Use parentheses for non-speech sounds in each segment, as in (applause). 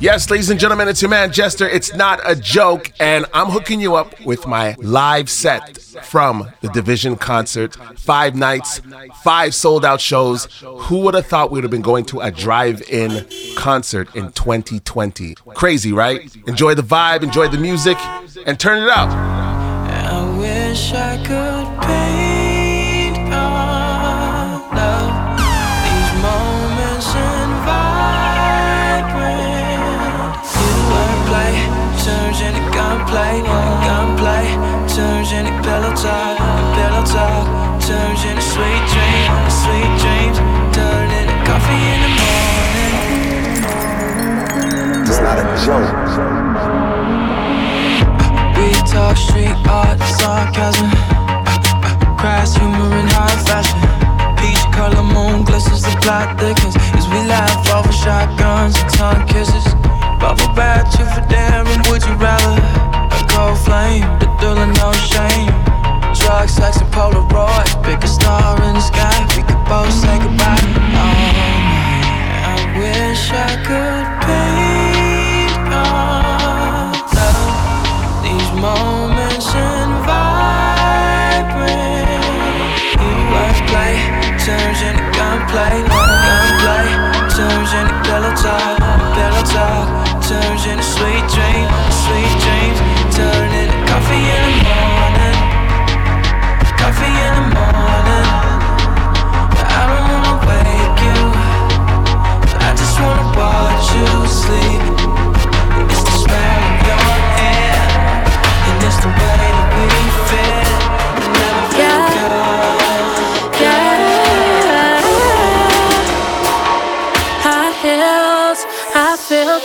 Yes, ladies and gentlemen, it's your man Jester. It's not a joke, and I'm hooking you up with my live set from the Division concert. Five nights, five sold out shows. Who would have thought we would have been going to a drive in concert in 2020? Crazy, right? Enjoy the vibe, enjoy the music, and turn it up. I wish I could We talk street art, sarcasm. Crass humor and high fashion. Peach color moon glistens, the plot thickens. As we laugh over shotguns and tongue kisses. Bubble bath, you for daring, would you rather? A cold flame, the thrill of no shame. Drugs, sex, and Polaroids. Pick a star in the sky, we could both say goodbye. Oh, I wish I could paint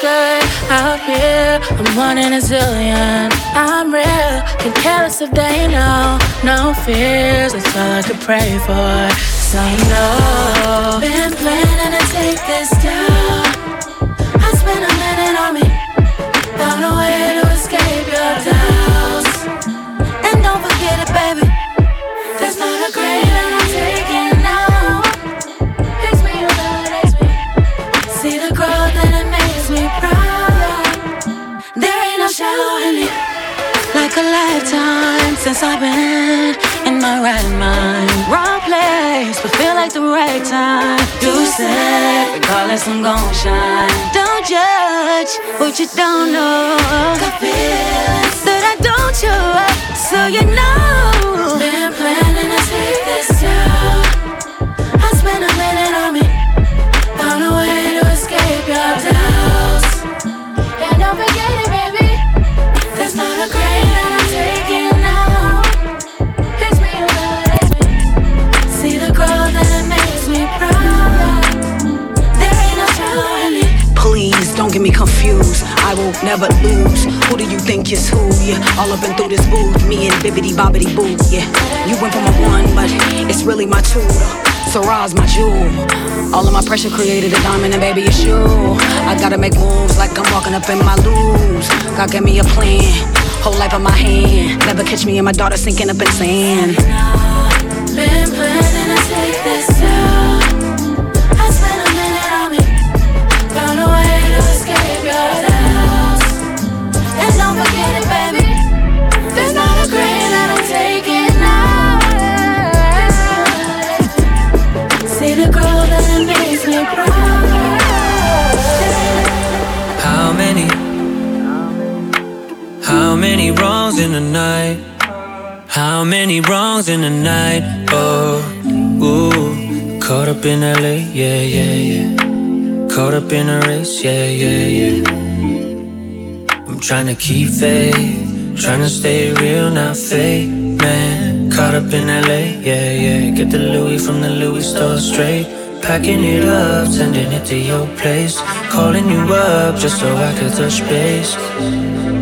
good out here. I'm one in a zillion. I'm real, can care less if they know. No fears, that's all I could pray for. So know, been planning to take this down. I spent a minute on me, found a way since I've been in my right mind. Wrong place, but feel like the right time. You said, regardless, I'm gon' shine. Don't judge what you don't know. Feelings that I don't show up, so you know. Been planning to take this down. I spent a minute me confused. I will never lose. Who do you think is who? Yeah, all up and through this booth, me and Bibbidi Bobbidi Boo. Yeah, you went for my one, but it's really my two. Sarah's my jewel. All of my pressure created a diamond, and baby, it's you. I gotta make moves like I'm walking up in my lose. God gave me a plan, whole life on my hand. Never catch me and my daughter sinking up in sand. Been planning to take this. How many? How many wrongs in the night? How many wrongs in the night? Oh, ooh, caught up in LA, yeah, yeah, yeah. Caught up in a race, yeah, yeah, yeah. I'm trying to keep faith, trying to stay real, not fake, man. Caught up in LA, yeah, yeah. Get the Louis from the Louis store straight. Packing it up, sending it to your place. Calling you up just so I could touch base.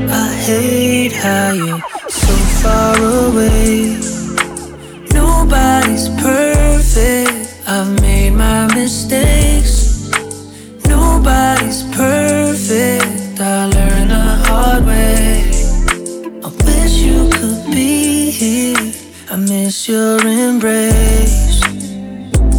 I hate how you're so far away. Nobody's perfect. I've made my mistakes. Nobody's perfect. I learned the hard way. I wish you could be here. I miss your embrace.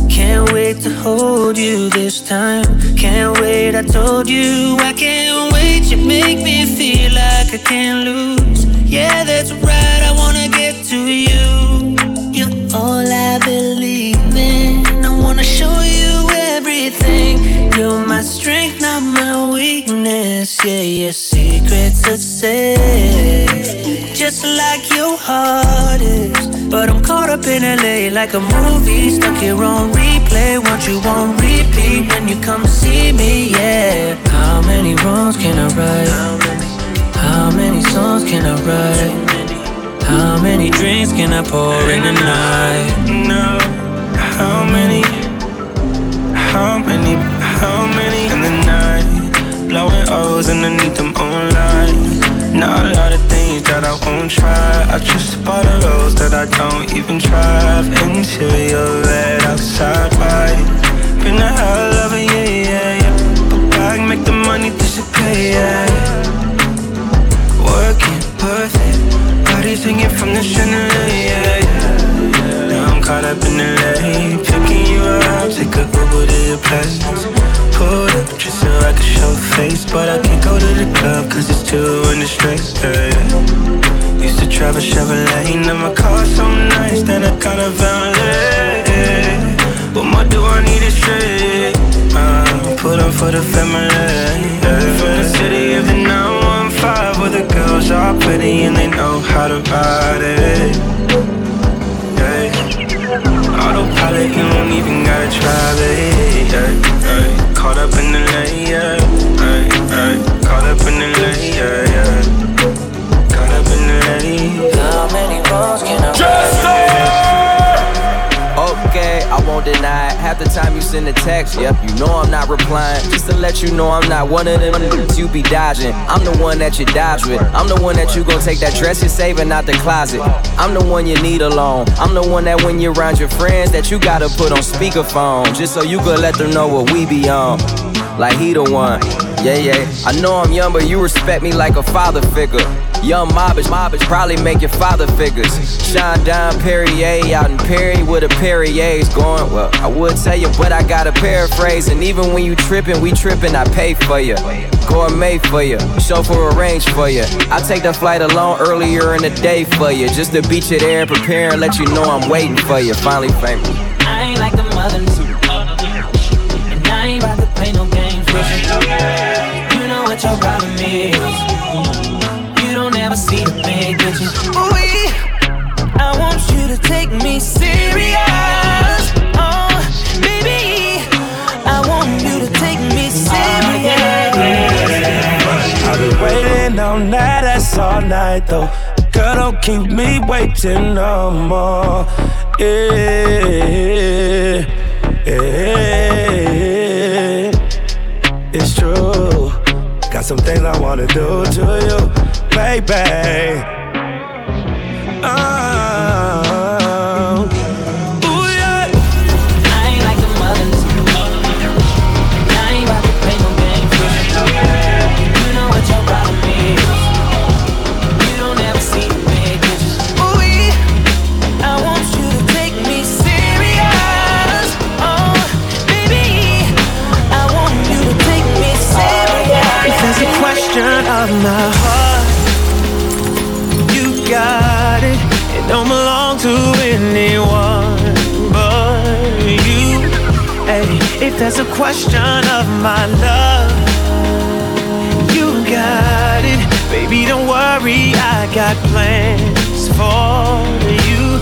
Can't wait to hold you this time. Can't wait, I told you I can't wait. You make me feel like I can't lose. Yeah, that's right, I wanna get to you. You're all I believe in. I wanna show you everything. You're my strength, not my weakness. Yeah, your secrets are safe. Just like your heart is. But I'm caught up in LA like a movie, stuck here on replay. Want you on repeat when you come see me, yeah. How many wrongs can I right? How many songs can I write? How many drinks can I pour in a night? No, how many? How many? How many in the night? Blowing O's underneath them online. Not a lot of things that I won't try. I just bought a rose that I don't even drive. Interior red outside white. Been a hell of a year, yeah, yeah. But back, make the money disappear, yeah. Working perfect. Body singing from the chandelier, yeah, yeah. Now I'm caught up in the lane. Picking you up, take a Uber to your place pulled up just so I could show face But I can't go to the club cause it's too in the streets yeah. Used to drive a Chevrolet, now my car so nice Then I kind of found it What more do I need to say? Uh, put on for the family yeah. From the city of the 915 Where the girls are pretty and they know how to ride it yeah. Autopilot, you don't even gotta try it It. Half the time you send a text, yep, you know I'm not replying. Just to let you know I'm not one of them you be dodging. I'm the one that you dodge with. I'm the one that you gon' take that dress you're saving out the closet. I'm the one you need alone. I'm the one that when you're around your friends that you gotta put on speakerphone. Just so you could let them know what we be on. Like he the one. Yeah, yeah. I know I'm young, but you respect me like a father figure. Young mobbish, mobbish, probably make your father figures. Shine down Perrier out in Perry with a Perrier's going. Well, I would tell you, but I gotta paraphrase. And even when you trippin', we trippin', I pay for you. Gourmet for you, chauffeur arrange for you. I take the flight alone earlier in the day for you. Just to beat you there, prepare and let you know I'm waiting for you. Finally famous. I ain't like the mothers. And I ain't about to play no games with you. You know what your problem is never I want you to take me serious. Oh, baby, I want you to take me serious. I've been waiting all night, that's all night though. Girl, don't keep me waiting no more. Yeah, yeah, it's true. Got some things I wanna do to you baby. There's a question of my love, you got it. Baby, don't worry, I got plans for you.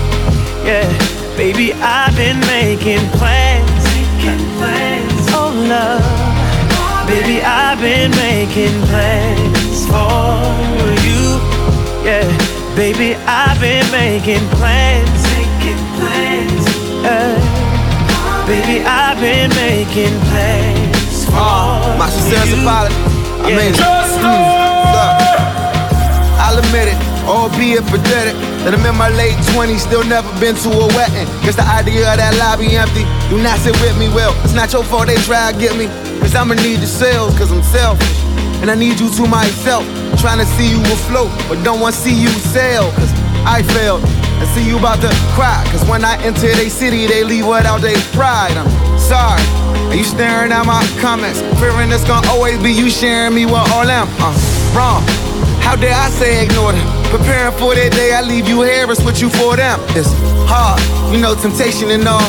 Yeah, baby, I've been making plans. Making plans. Oh, love. Baby, I've been making plans for you. Yeah. Baby, I've been making plans. Making plans. Uh, baby, I've been making plans. For uh, my sincerest apology. I yeah. mean, mm, I'll admit it, albeit pathetic, that I'm in my late 20s, still never been to a wedding. Guess the idea of that lobby empty. Do not sit with me, well, it's not your fault they try to get me. Cause I'ma need the sales, cause I'm selfish. And I need you to myself. Trying to see you afloat, but don't want to see you sail. Cause I failed. I see you about to cry. Cause when I enter they city, they leave without their pride. I'm sorry. Are you staring at my comments? Fearing it's gonna always be you sharing me with all them. Uh, wrong. How dare I say ignore them? Preparing for that day, I leave you here and switch you for them. It's hard, you know, temptation and all.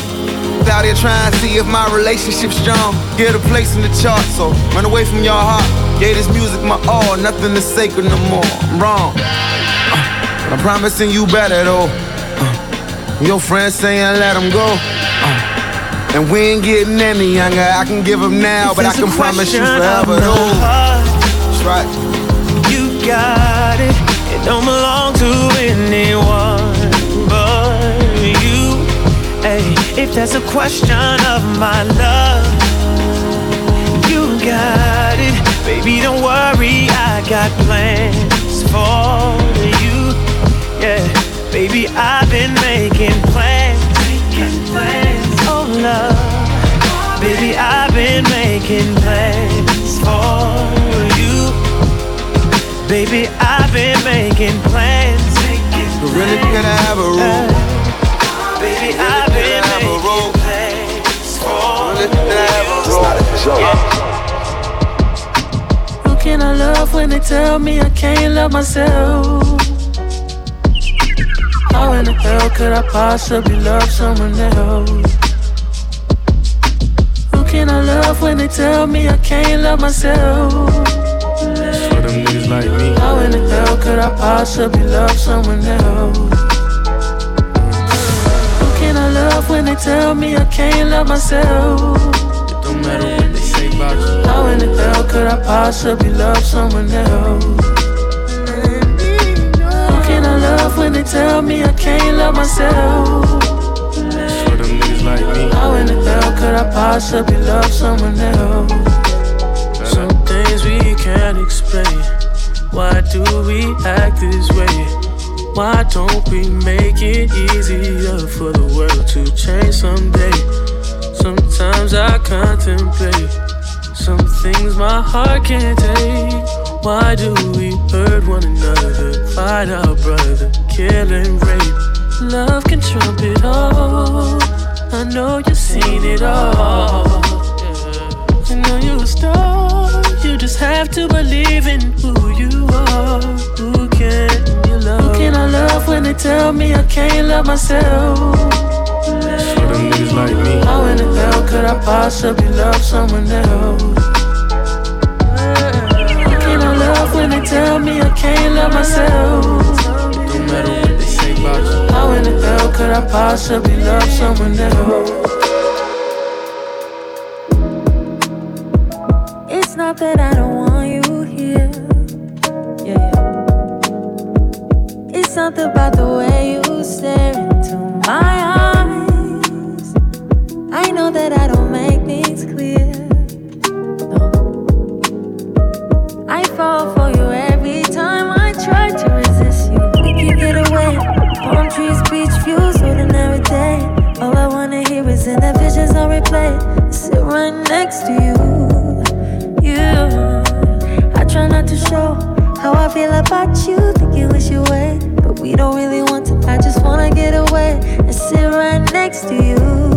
Out here trying to see if my relationship's strong. Get a place in the chart, so run away from your heart. Gave this music my all, nothing is sacred no more. I'm wrong. Uh, I'm promising you better though. Uh, your friends saying let them go. Uh, and we ain't getting any younger. I can give them now, but I can promise you forever though. That's right got it. It don't belong to anyone but you. Hey, if that's a question of my love, you got it. Baby, don't worry, I got plans for you. Yeah, baby, I've been making plans. Making plans. Oh, love. Baby, I've been making plans for you. Baby, I've been making plans. But really, can I have a room? Baby, I've been making plans for you. Who can I love when they tell me I can't love myself? How in the hell could I possibly love someone else? Who can I love when they tell me I can't love myself? them niggas like me. How in the hell could I possibly love someone else? Who can I love when they tell me I can't love myself? It don't matter what they say about you. How in the hell could I possibly love someone else? Love when they tell me I can't love myself? Show them niggas like me. How in the hell could I possibly love someone else? Some things we can't explain. Why do we act this way? Why don't we make it easier for the world to change someday? Sometimes I contemplate some things my heart can't take. Why do we hurt one another, fight our brother, kill and rape? Love can trump it all. I know you've seen it all. I know you're a star. You just have to believe in who you are. Who can you love? Who can I love when they tell me I can't love myself? Show them niggas like me. How in the hell could I possibly love someone else? When they tell me I can't love myself? Don't matter what they say about you. How in the hell could I possibly love someone else? It's not that I don't want you here. Yeah, yeah. It's something about the way you stare next to you you. I try not to show how I feel about you. Think you wish you away, but we don't really want to. I just wanna get away and sit right next to. You.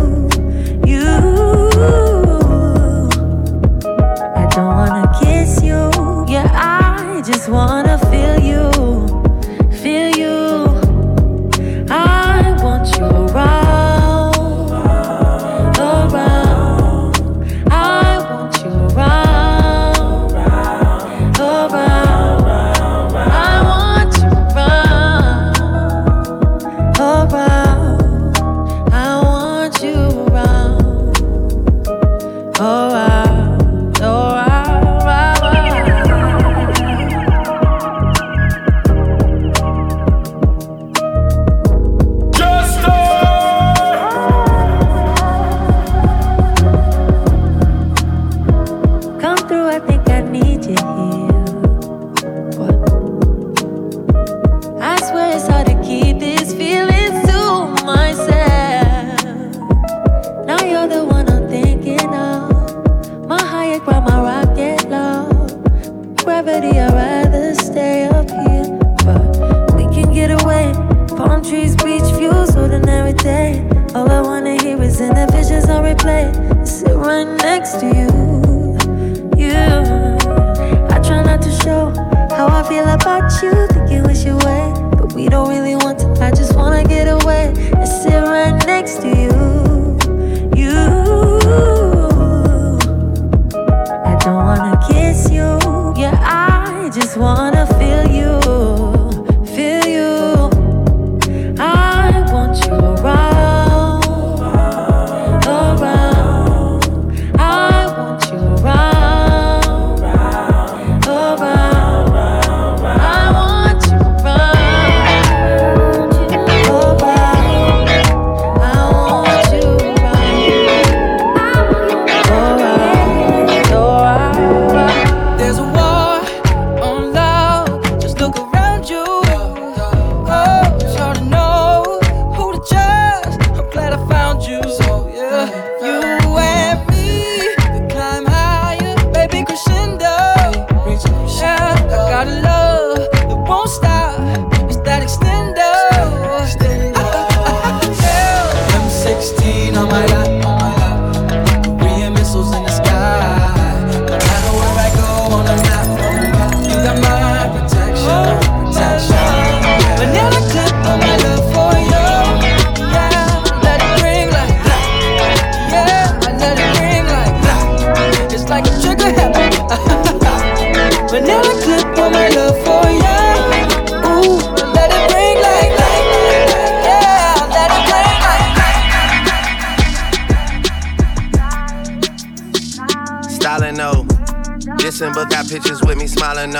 Me.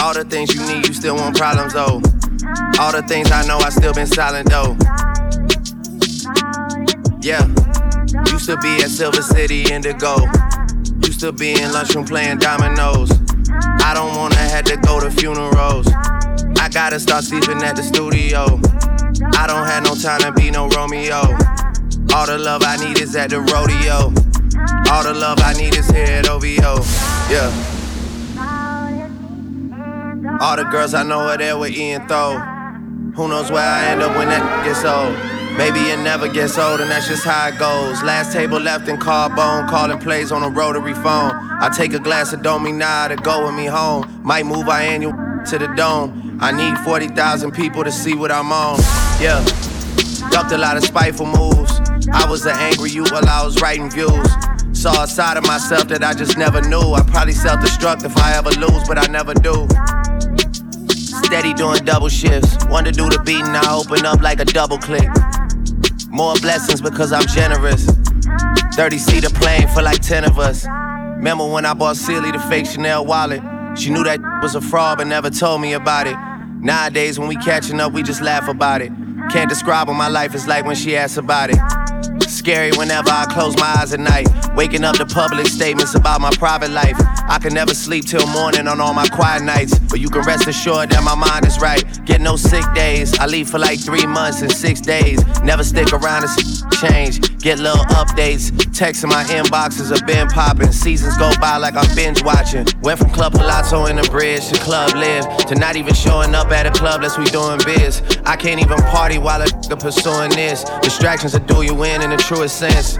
All the things you need, you still want problems though. All the things I know, I still been silent though. Yeah. Used to be at Silver City Indigo. Used to be in lunchroom playing dominoes. I don't wanna have to go to funerals. I gotta start sleeping at the studio. I don't have no time to be no Romeo. All the love I need is at the rodeo. All the love I need is here at OVO. Yeah. All the girls I know are there with Ian Throw. Who knows where I end up when that gets old? Maybe it never gets old, and that's just how it goes. Last table left in carbone, calling plays on a rotary phone. I take a glass of Domi now to go with me home. Might move our annual to the dome. I need 40,000 people to see what I'm on. Yeah. Ducked a lot of spiteful moves. I was an angry youth while I was writing views. Saw a side of myself that I just never knew. I probably self destruct if I ever lose, but I never do. Steady doing double shifts. To do the beating, I open up like a double click. More blessings because I'm generous. 30 seater plane for like 10 of us. Remember when I bought Celie the fake Chanel wallet? She knew that was a fraud but never told me about it. Nowadays, when we catching up, we just laugh about it. Can't describe what my life is like when she asks about it. Scary whenever I close my eyes at night. Waking up to public statements about my private life. I can never sleep till morning on all my quiet nights. But you can rest assured that my mind is right. Get no sick days. I leave for like three months and six days. Never stick around see change. Get little updates. Texts in my inboxes have been popping. Seasons go by like I'm binge watching. Went from Club Palazzo in the bridge to Club LIV. To not even showing up at a club unless we doing biz. I can't even party while nigga pursuing this. Distractions will do you in in the truest sense.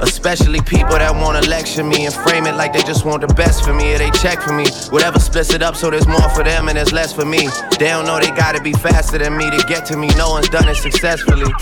Especially people that wanna lecture me and frame it like they just want the best for me or they check for me. Whatever splits it up so there's more for them and there's less for me. They don't know they gotta be faster than me to get to me. No one's done it successfully.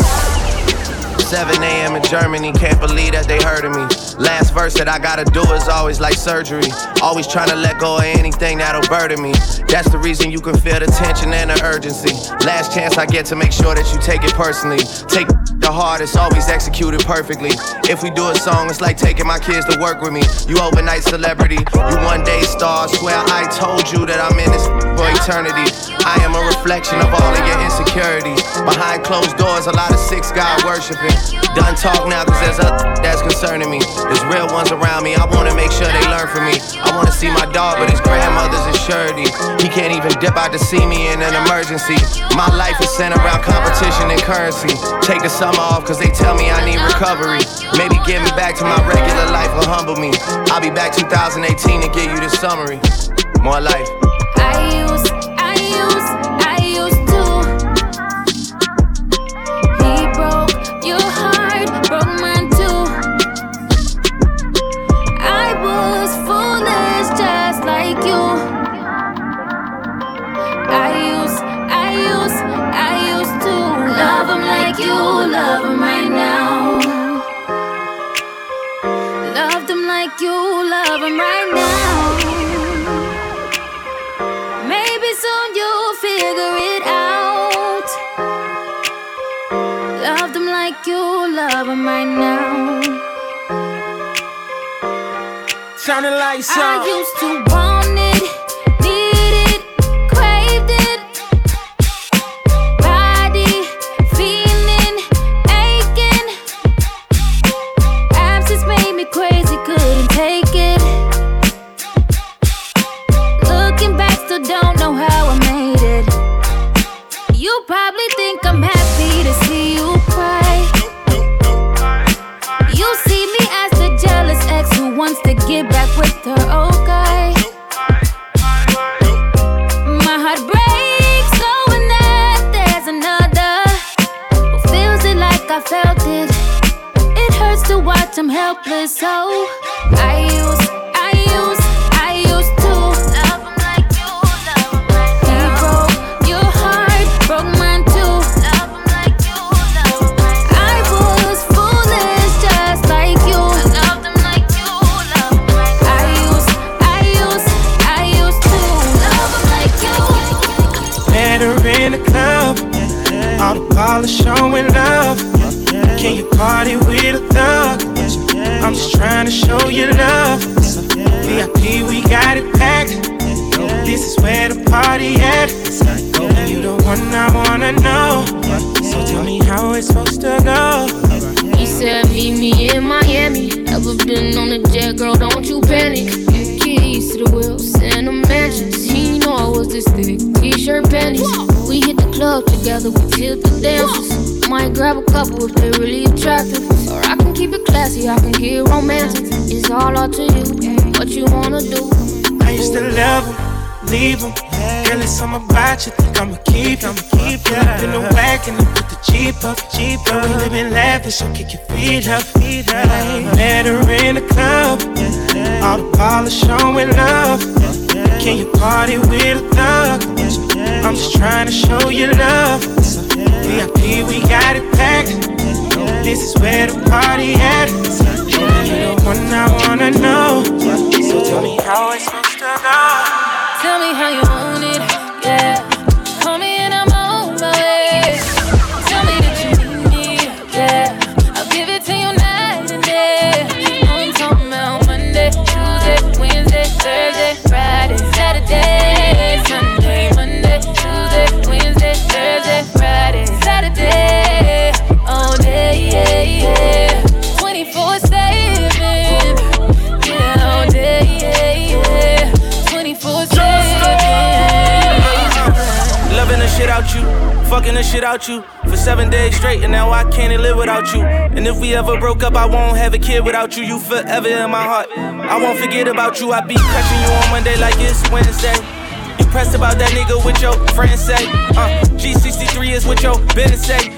7 a.m. in Germany, can't believe that they heard of me. Last verse that I gotta do is always like surgery. Always trying to let go of anything that'll burden me. That's the reason you can feel the tension and the urgency. Last chance I get to make sure that you take it personally. Take the it's always executed perfectly. If we do a song, it's like taking my kids to work with me. You overnight celebrity, you one day star. Swear I told you that I'm in this for eternity. I am a reflection of all of your insecurities. Behind closed doors, a lot of six God worshiping. Done talk now, cause there's a that's concerning me. There's real ones around me, I wanna make sure they learn from me. I wanna see my dog, but his grandmother's a surety. He can't even dip out to see me in an emergency. My life is centered around competition and currency. Take the summer off, cause they tell me I need recovery. Maybe get me back to my regular life or humble me. I'll be back 2018 to give you the summary. More life. Love them right now. Love them like you love them right now. Maybe soon you'll figure it out. Love them like you love them right now. Sounding like I used to want it, to watch him helpless, so I use, I use, I used to love him like you love him right now. He broke your heart, broke mine too. Love him like you love him right now. I was foolish, just like you. Loved him like you love him right now. I used, I used, I used to love him like you. Met her in the club. All the ballers showing love. Can you party with a thug? I'm just trying to show you love. VIP, we got it packed. This is where the party at. You the one I wanna know. So tell me how it's supposed to go. He said, Meet me in Miami. Ever been on a jet, girl? Don't you panic. Keys to the wheels and the mansions. He know I was this thick. T-shirt panties. We hit the club together. We tilt the dances. Might grab a couple if they're really attractive. Or I can keep it classy. I can get romantic. It's all up to you. What you wanna do? I used to love him, leave him. Girl, it's something about you. Think I'ma keep, I'ma keep you. Up in the wagon and put the Jeep up, Jeep up. We living lavish, so kick your feet up, feet up. Met her in the club, all the ballers showing love. Can you party with a thug? I'm just trying to show you love. VIP, we got it packed. This is where the party at. You're the one I wanna know. So tell me how it's supposed to go. Tell me how you want it, fucking the shit out you for seven days straight, and now I can't live without you. And if we ever broke up, I won't have a kid without you. You forever in my heart. I won't forget about you. I be catching you on Monday like it's Wednesday. You pressed about that nigga with your friends say. Uh, G63 is what your business say.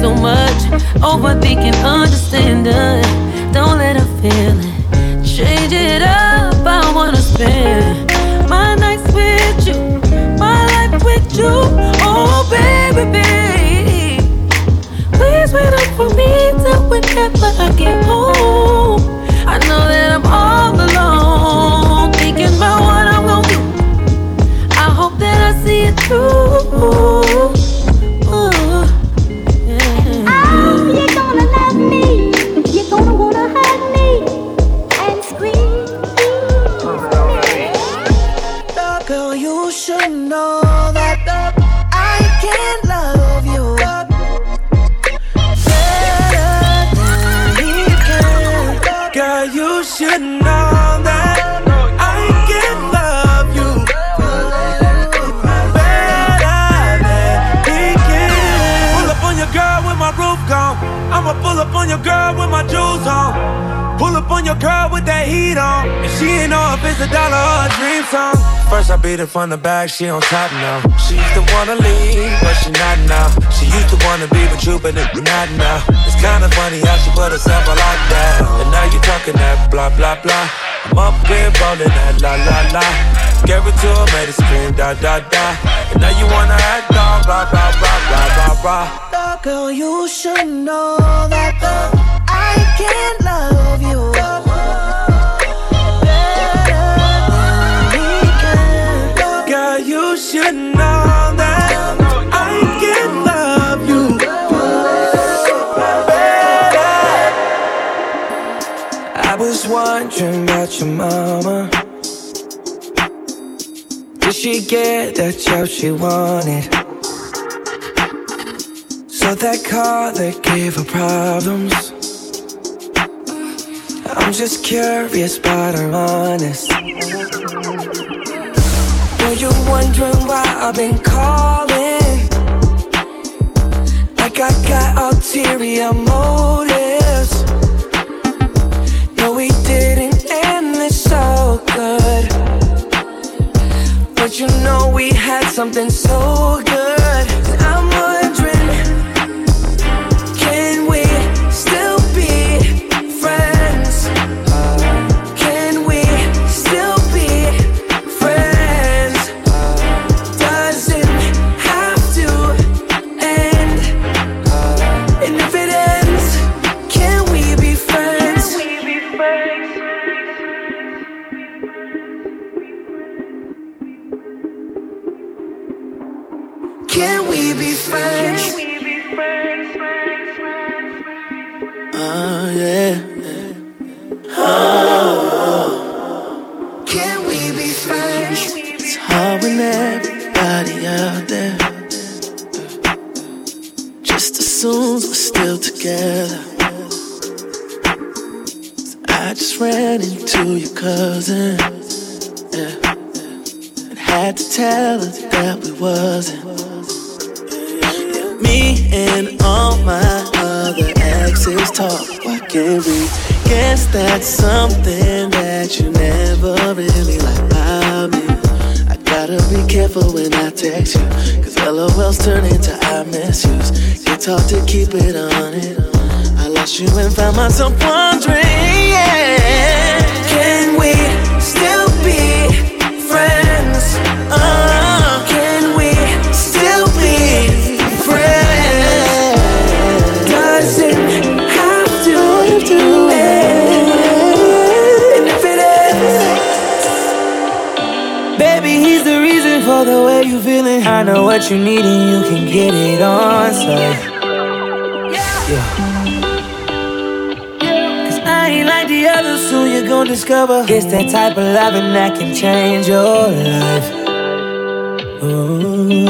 So much. Overthinking, understanding. Don't let a feeling change it up. I wanna spend my nights with you, my life with you. Oh, baby, baby. Please wait up for me till whenever I get home. It from the back, she on top now. She used to wanna leave, but she not now. She used to wanna be with you, but it- not now. It's kinda funny how she put herself a like that. And now you talking that blah blah blah. I'm up here rolling that la la la. Gave it to her, made her scream da da da. And now you wanna act dog, blah blah blah blah blah blah. Girl, you should know that I can't love wondering about your mama. Did she get that job she wanted? So that car that gave her problems. I'm just curious about her honest. Know you're wondering why I've been calling. Like I got ulterior motives. We had something so good. Cause LOLs turn into I miss yous. It's hard to keep it on it. I lost you and found myself wondering. Can we I know what you need and you can get it on site. Cause I ain't like the others, soon you're gonna discover it's that type of loving that can change your life. Ooh.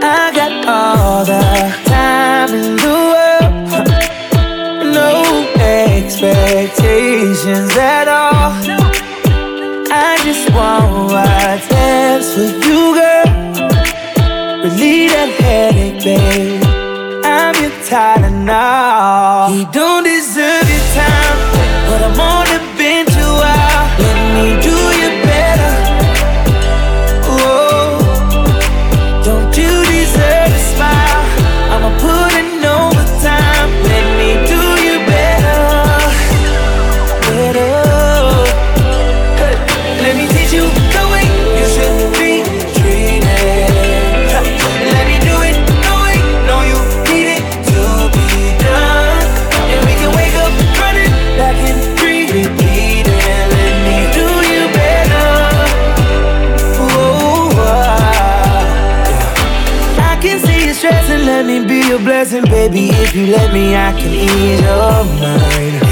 I got all the time in the world. (laughs) No expectations at all. I just want what's best for headache, Baby, if you let me, I can ease your mind.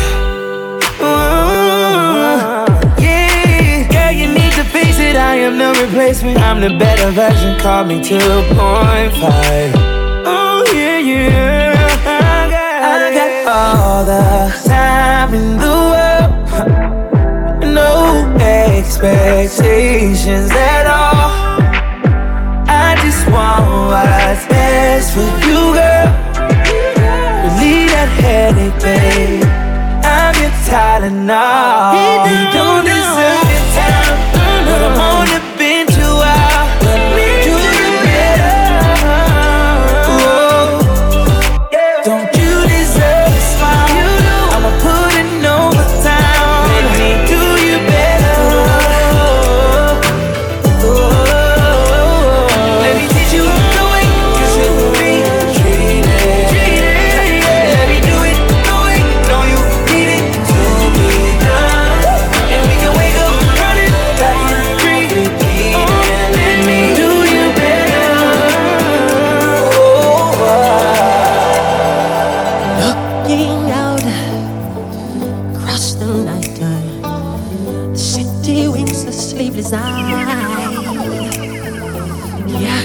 Yeah. Girl, you need to fix it. I am no replacement. I'm the better version. Call me 2.5. Oh, yeah, yeah. I got, I got all the time in the world. No expectations at all now. He don't, he don't deserve. Yeah.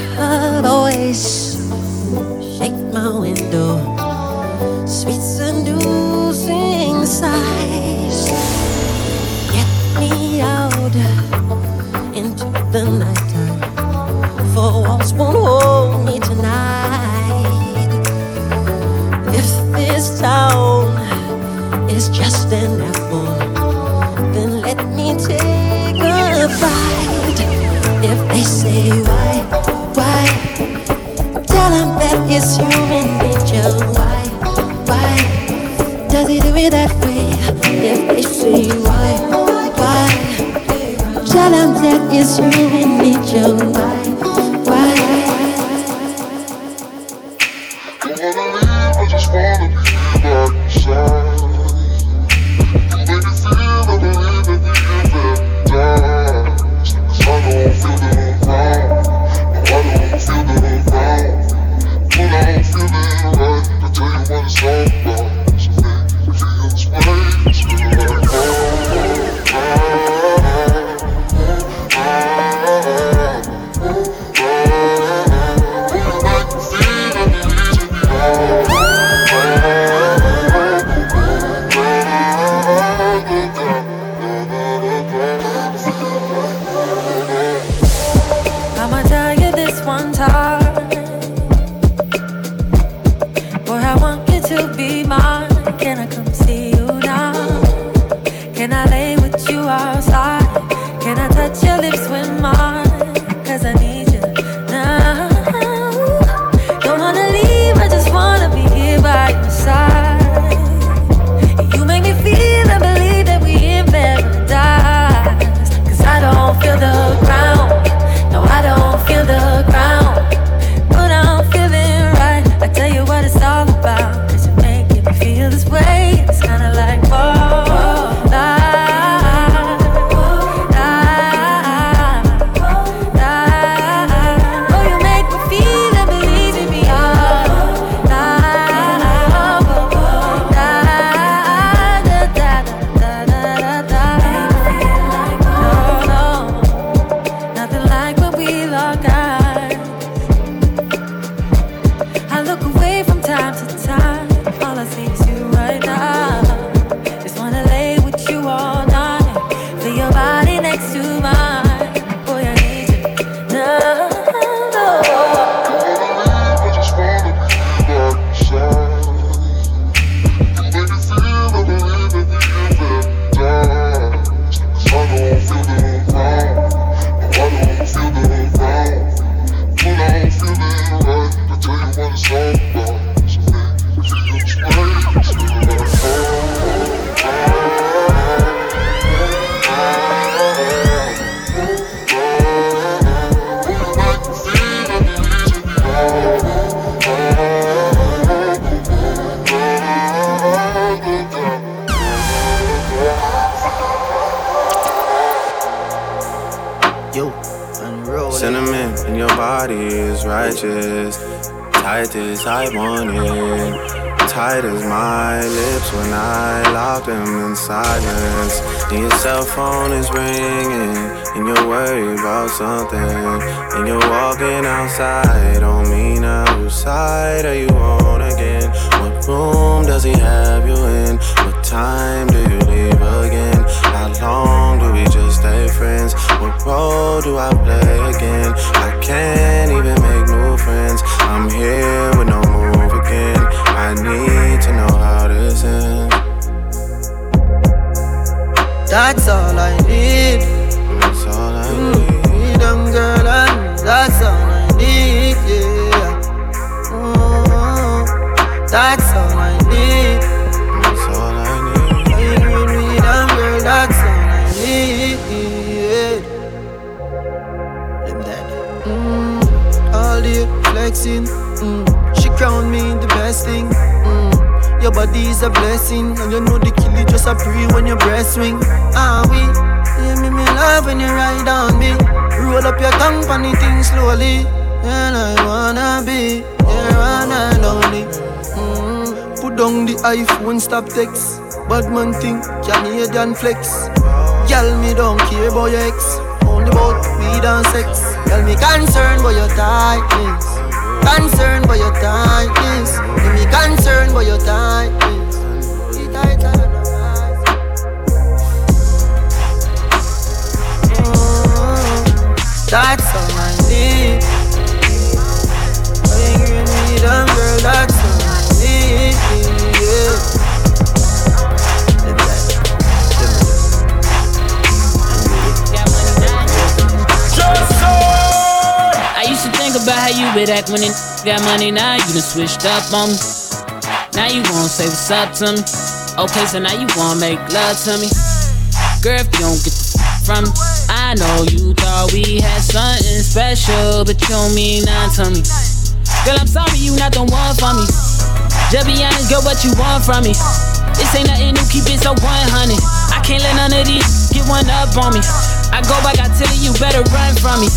just tight as I want it. Tight as my lips when I lock them in silence. And your cell phone is ringing, and you're worried about something. And you're walking outside on me now. Whose side are you on again? What room does he have you in? What time do you leave? Long do we just stay friends? What role do I play again? I can't even make new friends. I'm here with no move again. I need to know how this ends. That's all I need. That's all I mm, need. Freedom, girl, and that's all I need. Yeah. Oh, that's all I need. Flexing. Mm, she crowned me the best thing. Mm, your body is a blessing, and you know the kill just a pre when your breast swing. Ah we, you make me love when you ride on me. Roll up your tongue, funny thing slowly, and I wanna be your one and only. Mm, put down the iPhone, stop text. Bad man think Canadian flex. Girl, me don't care about your ex. Only about weed and sex. Girl, me concerned about your tightness. Concerned about your tightness. Me concerned about your tightness. That's all I need. When you need them, girl, that's all I need. Yeah. About how you would act when it got money. Now you done switched up on me. Now you wanna say what's up to me. Okay, so now you wanna make love to me. Girl, if you don't get the f- from me, I know you thought we had something special, but you don't mean nothing to me. Girl, I'm sorry you not the one for me. Just be honest, girl, what you want from me? This ain't nothing new, keep it so 100. I can't let none of these get one up on me. I go back, I tell you, you better run from me.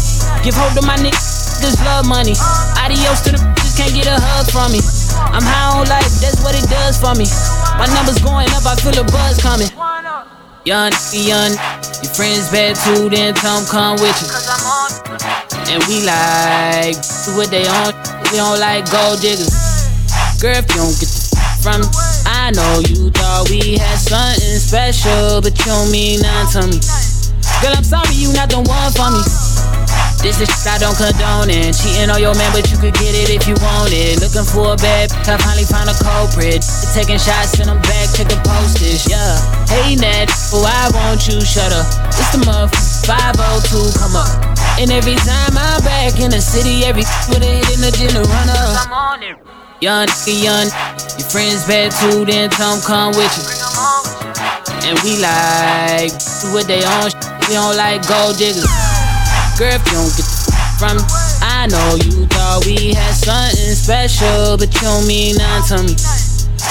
Give hold to my niggas, this love money. Adios to the bitches, can't get a hug from me. I'm high on life, that's what it does for me. My numbers going up, I feel a buzz coming. Young, young, your friends bad too, then Tom come with you. And we like what they on, we don't like gold diggers. Girl, if you don't get the from me, I know you thought we had something special, but you don't mean nothing to me. Girl, I'm sorry you not the one for me. This is shit I don't condone it. Cheating on your man, but you could get it if you want it. Looking for a bad, I finally found a culprit. Taking shots, send them back, check the postage, yeah. Hey, Nat, oh, I want you, shut up. It's the month 502, come up. And every time I'm back in the city, every (laughs) with hit in the gym to run up. I'm on it. Young, young, your friends bad too, then Tom come with you. And we like what they on, we don't like gold diggers. Girl, if you don't get the from me, I know you thought we had something special, but you don't mean nothing to me.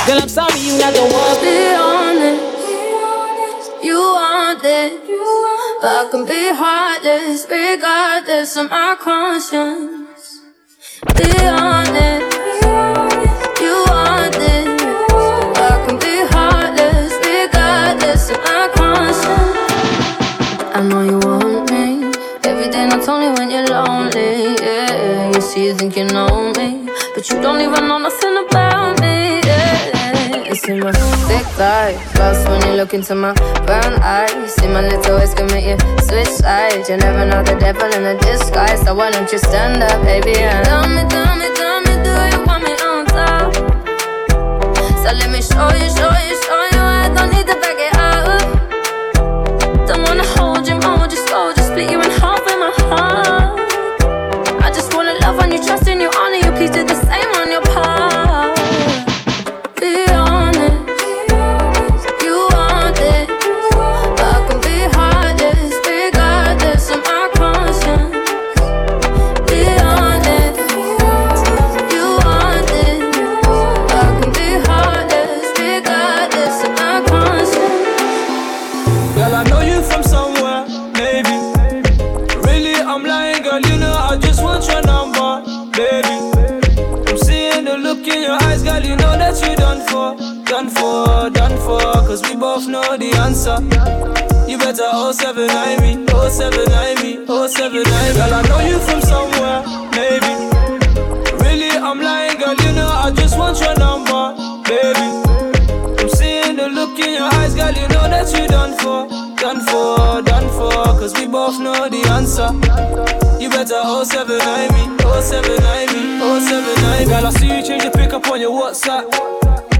Girl, I'm sorry you not the one. Be honest, you want it. I can be heartless, regardless of my conscience. Be honest, you want. I can be heartless, regardless of my conscience. I know you want. Not only when you're lonely. Yeah, you see, you think you know me, but you don't even know nothing about me. Yeah. You see my thick thighs, lost when you look into my brown eyes. You See my little ways make you switch sides. You never know the devil in a disguise, so why don't you stand up, baby? And tell me, tell me, tell me, do you want me on top? So let me show you, show you, show you. I don't need to back it up. Don't wanna hold you, mold you slow, just split you in heart. I just wanna love on you, trust in you, honor you. Please do the same on your part. Done for, done for. Cause we both know the answer. You better 079 me, 079 me, 079 Girl, I know you from somewhere, maybe. Really, I'm lying, girl, you know I just want your number, baby. I'm seeing the look in your eyes, girl, you know that you done for, done for, done for. Cause we both know the answer. You better 079 me, 079 me, 079 Girl, I see you change your pick up on your WhatsApp.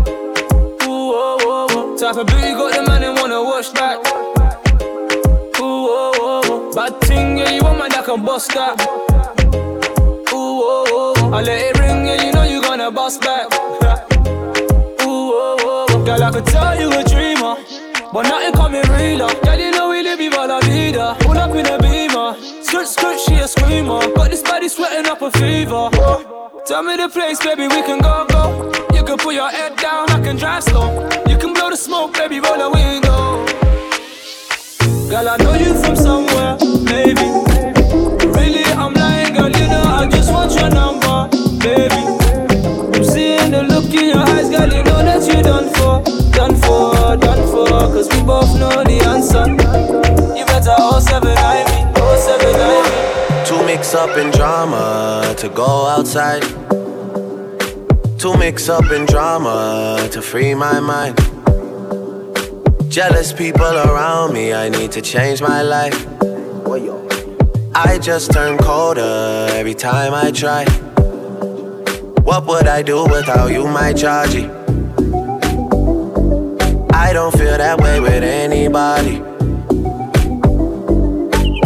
Oh, oh, oh. Type of booty got the man and wanna watch that. Ooh, oh, oh, oh. Bad thing, yeah, you want man that can bust that. Ooh, oh, oh, oh. I let it ring, yeah, you know you gonna bust back. (laughs) Ooh, oh, oh, oh. Girl, I could tell you a dreamer. But nothing coming realer. Girl, you la vida. Pull up in a beamer. Skirt, skirt, she a screamer. Got this body sweating up a fever. Tell me the place, baby, we can go, go. You can put your head down, I can drive slow. You can blow the smoke, baby, roll the window. Girl, I know you from somewhere, maybe. Up in drama to go outside. Too mix up in drama to free my mind. Jealous people around me, I need to change my life. I just turn colder every time I try. What would I do without you, my Georgie? I don't feel that way with anybody.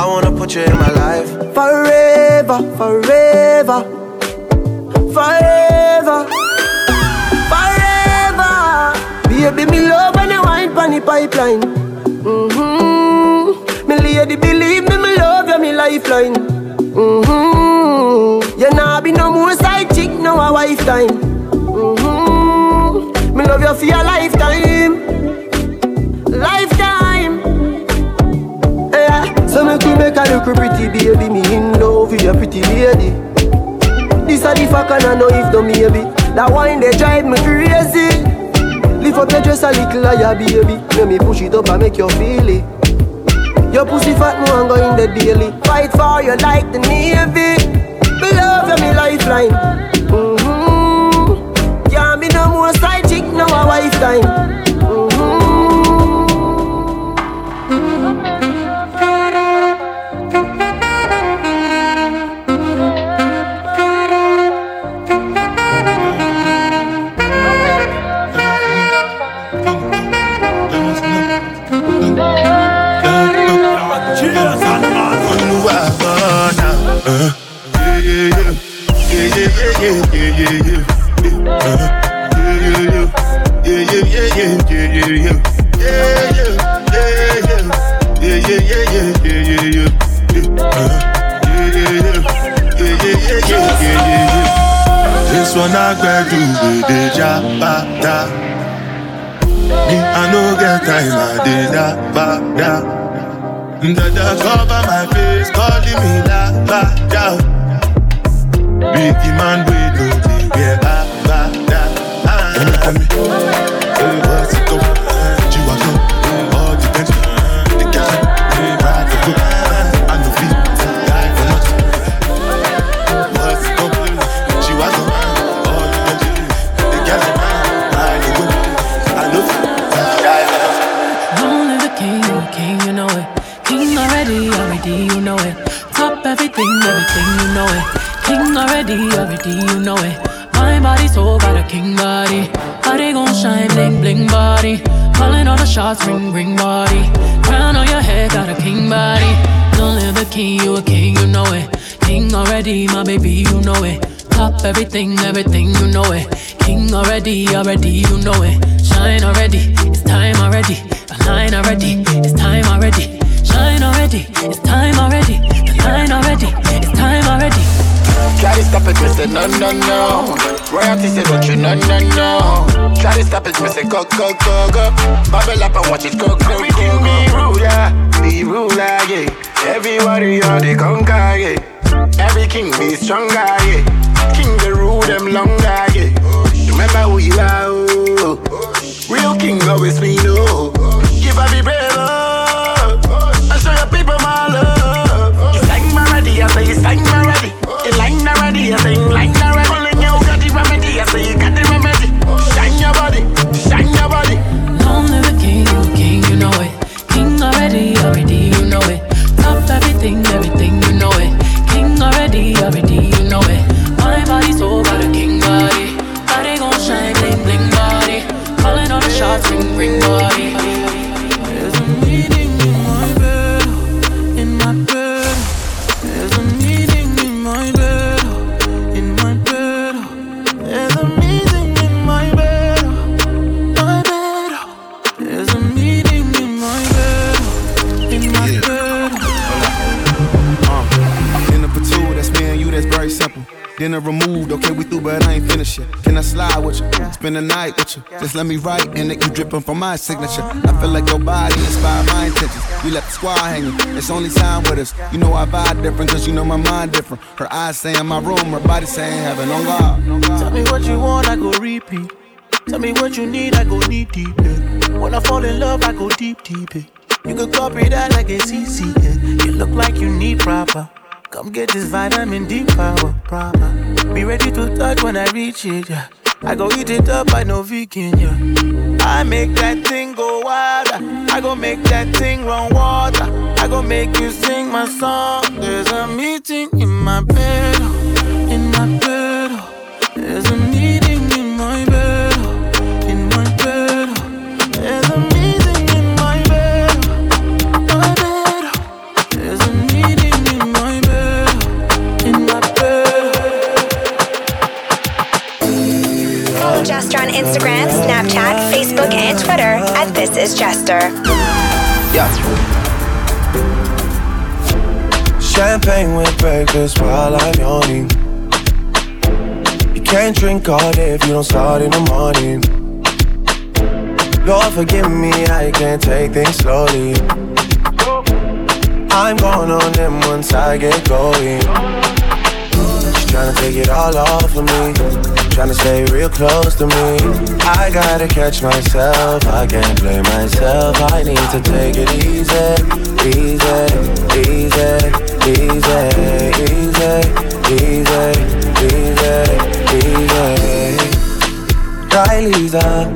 I wanna put you in my life. Forever, forever, forever, forever. Baby, me love when you wine pon the pipeline. Mm-hmm. Me lady, believe me, me love you, me lifeline. Mm-hmm. You nah be no more side chick, no a wife time. Mm-hmm. Me love you for your lifetime. We a look pretty baby, me in love with your pretty lady. This a the fuck and I know if no maybe. That wine they drive me crazy. Lift up your dress a little higher, baby. Let me push it up and make you feel it. Your pussy fat, no I'm going the daily. Fight for you like the navy. Me love you, me lifeline. Mm-hmm. Can't be no more side chick, no a wife time. I time, I did that, ba, da. Dada cover my face, calling me la, ba, da. Biggie man, go, go, go, go. Bubble up and watch it go, go, go, go. Be ruler, be ruler, yeah. Everybody on the conquer, yeah. Every king be stronger, let me write and it you dripping from my signature. I feel like your body inspired my intentions. We left the squad hanging, it's only time with us. You know I vibe different, cause you know my mind different. Her eyes saying my room, her body saying heaven on God. Tell me what you want, I go repeat. Tell me what you need, I go deep deep. Yeah. When I fall in love, I go deep deep. Yeah. You can copy that like a CC. Yeah. You look like you need proper. Come get this vitamin D power proper. Be ready to touch when I reach it. Yeah. I go eat it up, I know vegan. Yeah. I make that thing go wilder. I go make that thing run water. I go make you sing my song. There's a meeting in my bed, Is Jester. Champagne with breakfast while I'm yawning. You can't drink all day if you don't start in the morning. Lord, forgive me, I can't take things slowly. I'm going on them once I get going. Tryna take it all off of me. Tryna stay real close to me. I gotta catch myself. I can't blame myself. I need to take it easy, easy, easy, easy, easy, easy, easy, easy. Up.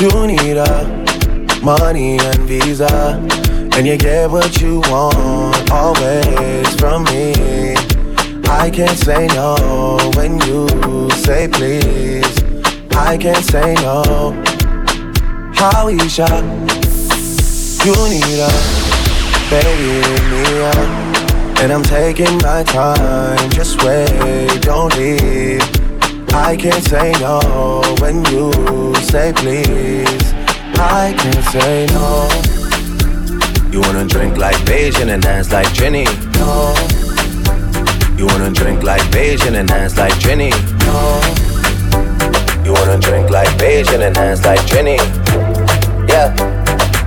You need a money and visa. And you get what you want always from me. I can't say no when you say please. I can't say no. How Isha, you need a baby with me up. And I'm taking my time, just wait, don't leave. I can't say no when you say please. I can't say no. You wanna drink like Bajan and dance like Trini? No. You wanna drink like Bajan and dance like Trini? No. You wanna drink like Bajan and dance like Trini? Yeah.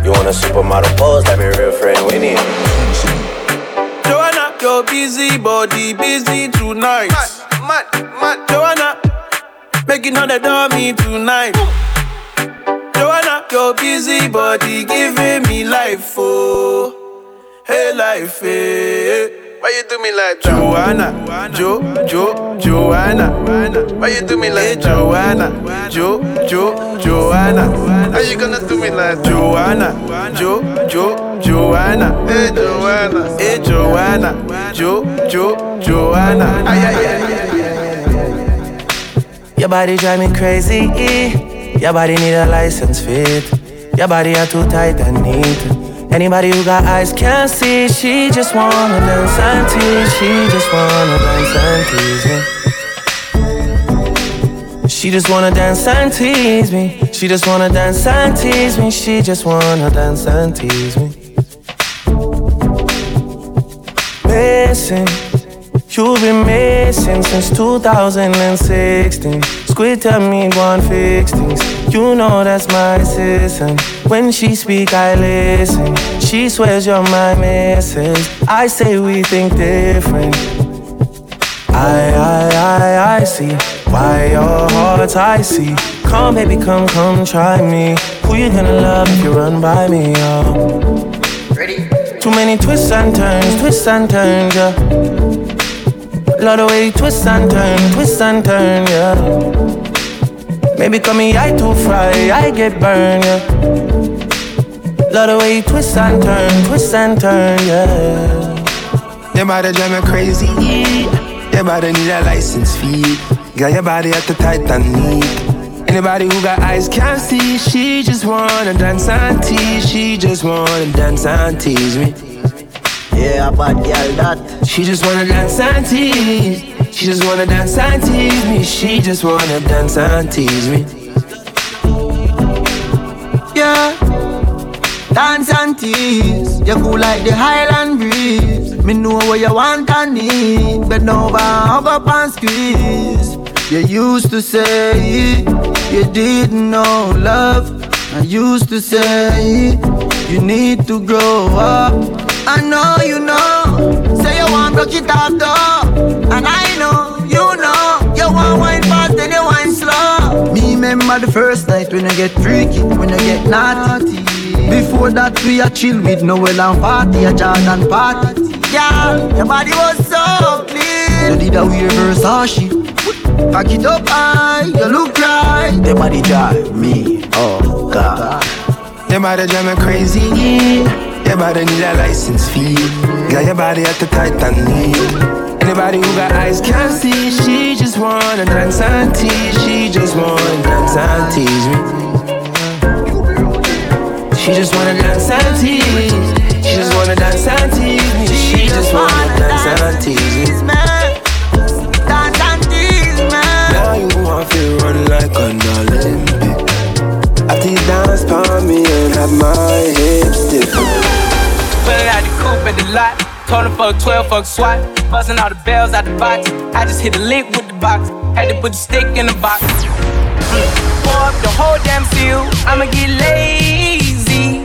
You want a supermodel pose like my real friend Winnie? Joanna, your busy body busy tonight. Mad, mad, mad. Joanna, making all the dummy tonight. Joanna, your busy body giving me life, oh, hey life, hey. Why you do me like that? Joanna, Jo, Jo, Joanna. Why you do me like Joanna, Jo, Jo, Joanna? How you gonna do me like Joanna, Jo, Jo, Joanna? Hey Joanna, hey Joanna, Jo, Jo, Joanna. Ay, ay, ay, ay. Your body drive me crazy. Your body need a license fit. Your body are too tight and neat. Anybody who got eyes can see. She just wanna dance and tease. She just wanna dance and tease me. She just wanna dance and tease me. She just wanna dance and tease me. She just wanna dance and tease me. Missing, you've been missing since 2016. Squid tell me one fix things. You know that's my assistant. When she speak, I listen. She swears you're my missus. I say we think different. I, I, I, I see why your heart's icy. Come, baby, come, come, try me. Who you gonna love if you run by me, oh? Ready? Too many twists and turns, twists and turns, yeah. Love the way you twist and turn, twist and turn, yeah. Maybe call me I too fry, I get burned, yeah. Love the way you twist and turn, twist and turn, yeah. Your body drive me crazy, Your body need a license fee. Got your body at the Titanic. Anybody who got eyes can't see. She just wanna dance and tease. She just wanna dance and tease me. Yeah, bad girl that. She just wanna dance and tease. She just wanna dance and tease me. She just wanna dance and tease me. Yeah. Dance and tease. You cool like the Highland breeze. Me know what you want and need. Bend over, hug up and squeeze. You used to say you didn't know love. I used to say you need to grow up. I know you know. Say you want broke it off though. And I know, you know. You want wine fast and you wine slow. Me remember the first night when I get freaky, when I get naughty. Before that we a chill with Noel and party, a Jordan party. Girl, your body was so clean. You did a weird Versace. Pack it up high, you look right. Your body drive me, oh God. Your body drive me crazy. Your body need a license fee. Got your body at the Titanic. Anybody who got eyes can't see. She just wanna dance and tease. She just wanna dance and tease me. She just wanna dance and tease. She just wanna dance and tease me. She just wanna dance and tease me. Now you want to run like an Olympic. After you dance for me and have my hips Told him fuck 12, fuck SWAT. Busting all the bells out the box. I just hit a lick with the box. Had to put the stick in the box. Pour up the whole damn seal. I'ma get lazy.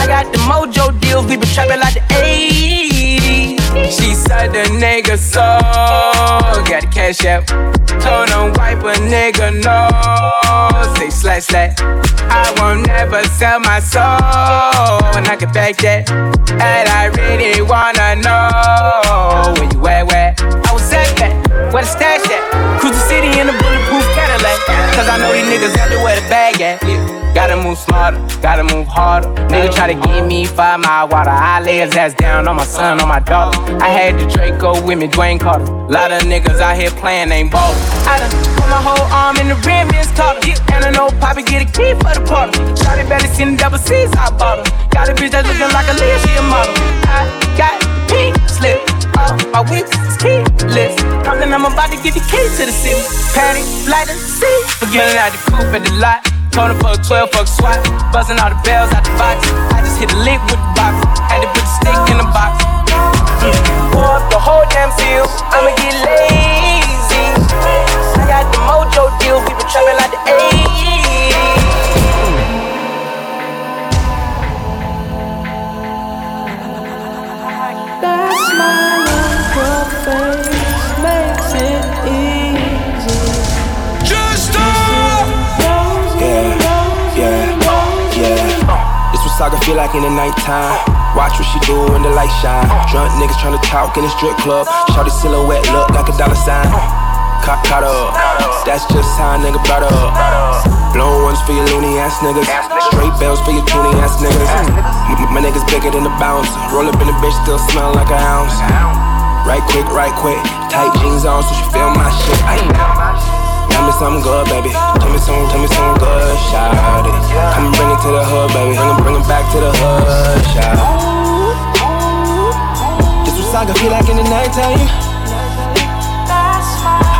I got the mojo deals. We been trapping like the 80s. She said the nigga so. Got the cash out. Told him wipe a nigga no. Say slash slash. I won't never sell my soul. And I can back that. And I really wanna know where you at, where? At. Where the stash at? Cruise the city in a bulletproof Cadillac. Cause I know these niggas everywhere the bag at. Gotta move smarter, gotta move harder. Nigga try to give me five mile water. I lay his ass down on my son, on my daughter. I had the Draco with me, Dwayne Carter. Lot of niggas out here playing, ain't ballin'. I done put my whole arm in the rim, Vince Carter. And I know Poppy get a key for the party. Shotty better seen the double C's, I bought her. Got a bitch that's looking like a Leah, she a model. I got pink slip. Uh, my whip is keyless. Talking, I'm about to get the key to the city. Patty, light the seat. Forgetting out the coupe at the lot. Told him fuck 12, fuck SWAT. Buzzing all the bells out the box. I just hit a lick with the box. Had to put the stick in the box. Pour up the whole damn seal. I'ma get lazy. I got the mojo. We been trapping like the 80s. Saga feel like in the nighttime. Watch what she do when the light shine. Drunk niggas tryna talk in the strip club. Shorty silhouette look like a dollar sign. Caught, caught up. That's just how a nigga brought up. Blown ones for your loony ass niggas. Straight bells for your toony ass niggas. M- my niggas bigger than the bounce. Roll up in the bitch, still smell like an ounce. Right quick, right quick. Tight jeans on so she feel my shit. Ay. Tell me something good, baby. Tell me something, tell me something good, shout it. And bring it to the hood, baby. It, bring it back to the hood, shout This what Saga feel like in the nighttime.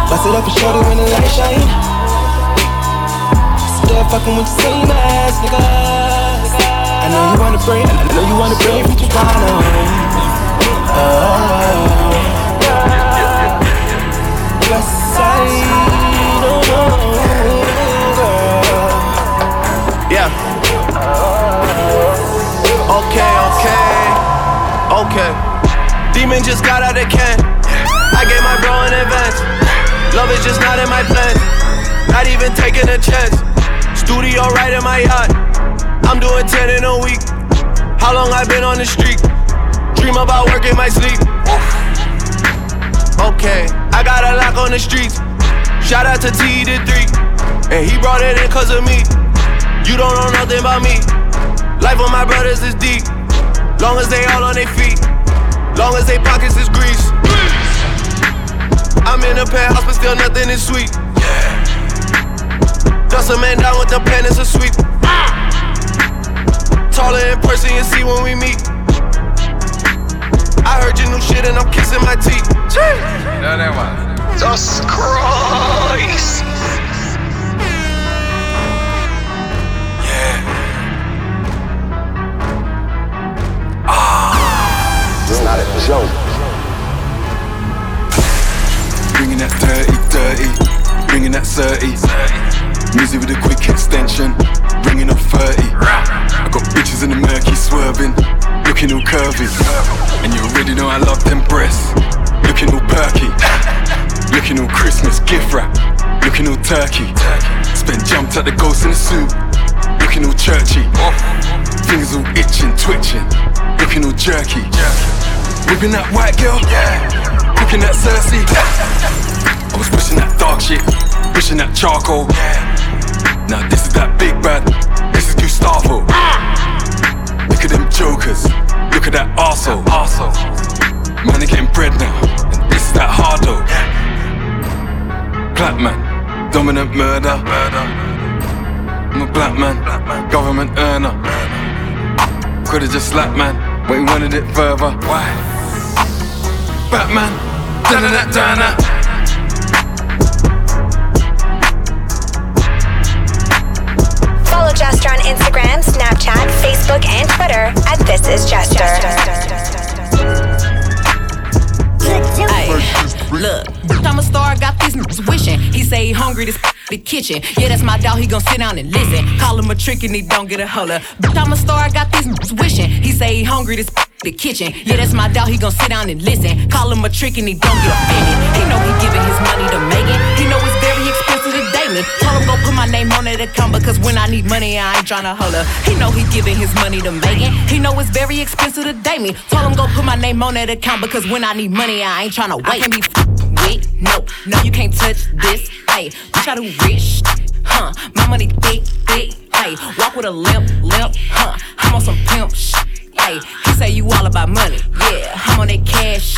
Bust it up and shorty when the light shine. there fucking with the same ass niggas. I know you wanna bring, I know you wanna bring from Toronto. Oh, West side, Yeah. Okay, okay, okay. Demon just got out of can. I gave my bro an advance. Love is just not in my plans. Not even taking a chance. Studio right in my yacht. I'm doing 10 in a week. How long I been on the street? Dream about work in my sleep. Okay, I got a lock on the streets. Shout out to T the three. And he brought it in cause of me. You don't know nothing about me. Life of my brothers is deep. Long as they all on their feet. Long as they pockets is grease. I'm in a penthouse, but still nothing is sweet. Dust a man down with the pen, it's a sweep. Taller in person, you see when we meet. I heard your new shit and I'm kissing my teeth. No, that one. Jesus Christ. Yeah. Ah. It's not a joke. Bringing that dirty, dirty, bringing that 30. Music with a quick extension, bringing up 30. I got bitches in the murky swerving, looking all curvy. And you already know I love them breasts, looking all perky. Looking all Christmas, gift wrap, looking all turkey. Spent jumped at the ghost in the suit, looking all churchy. Fingers all itching, twitching, looking all jerky. Whipping that white girl, cooking that Cersei. I was pushing that dark shit, pushing that charcoal. Now this is that big bad, this is Gustavo. Look at them jokers, look at that arsehole. Man, they getting bread now, and this is that hard hardo. Black man, dominant murder. I'm a black man, black man. government earner. Could've just slapped man, but he wanted it further. Why? Batman, da da da da da. Follow Jester on Instagram, Snapchat, Facebook, and Twitter at This Is Jester. Ay, look, I'm a star, got these niggas wishing. He say he hungry, this the kitchen. Yeah, that's my dog, he gon' sit down and listen. Call him a trick and he don't get a holler. But I'm a star, got these niggas wishing. He say he hungry, this the kitchen. Yeah, that's my dog, he gon' sit down and listen. Call him a trick and he don't get offended. He know he giving his money to Megan. He know it's me. Told him go put my name on that account because when I need money, I ain't tryna holler. He know he giving his money to Megan. He know it's very expensive to date me. Told him go put my name on that account because when I need money, I ain't tryna wait. I can't be with, no, no, you can't touch this. Hey, bitch, I do rich, huh? My money thick, thick. Hey, walk with a limp, limp, huh? I'm on some pimp shit. Hey, he say you all about money. Yeah, I'm on that cash.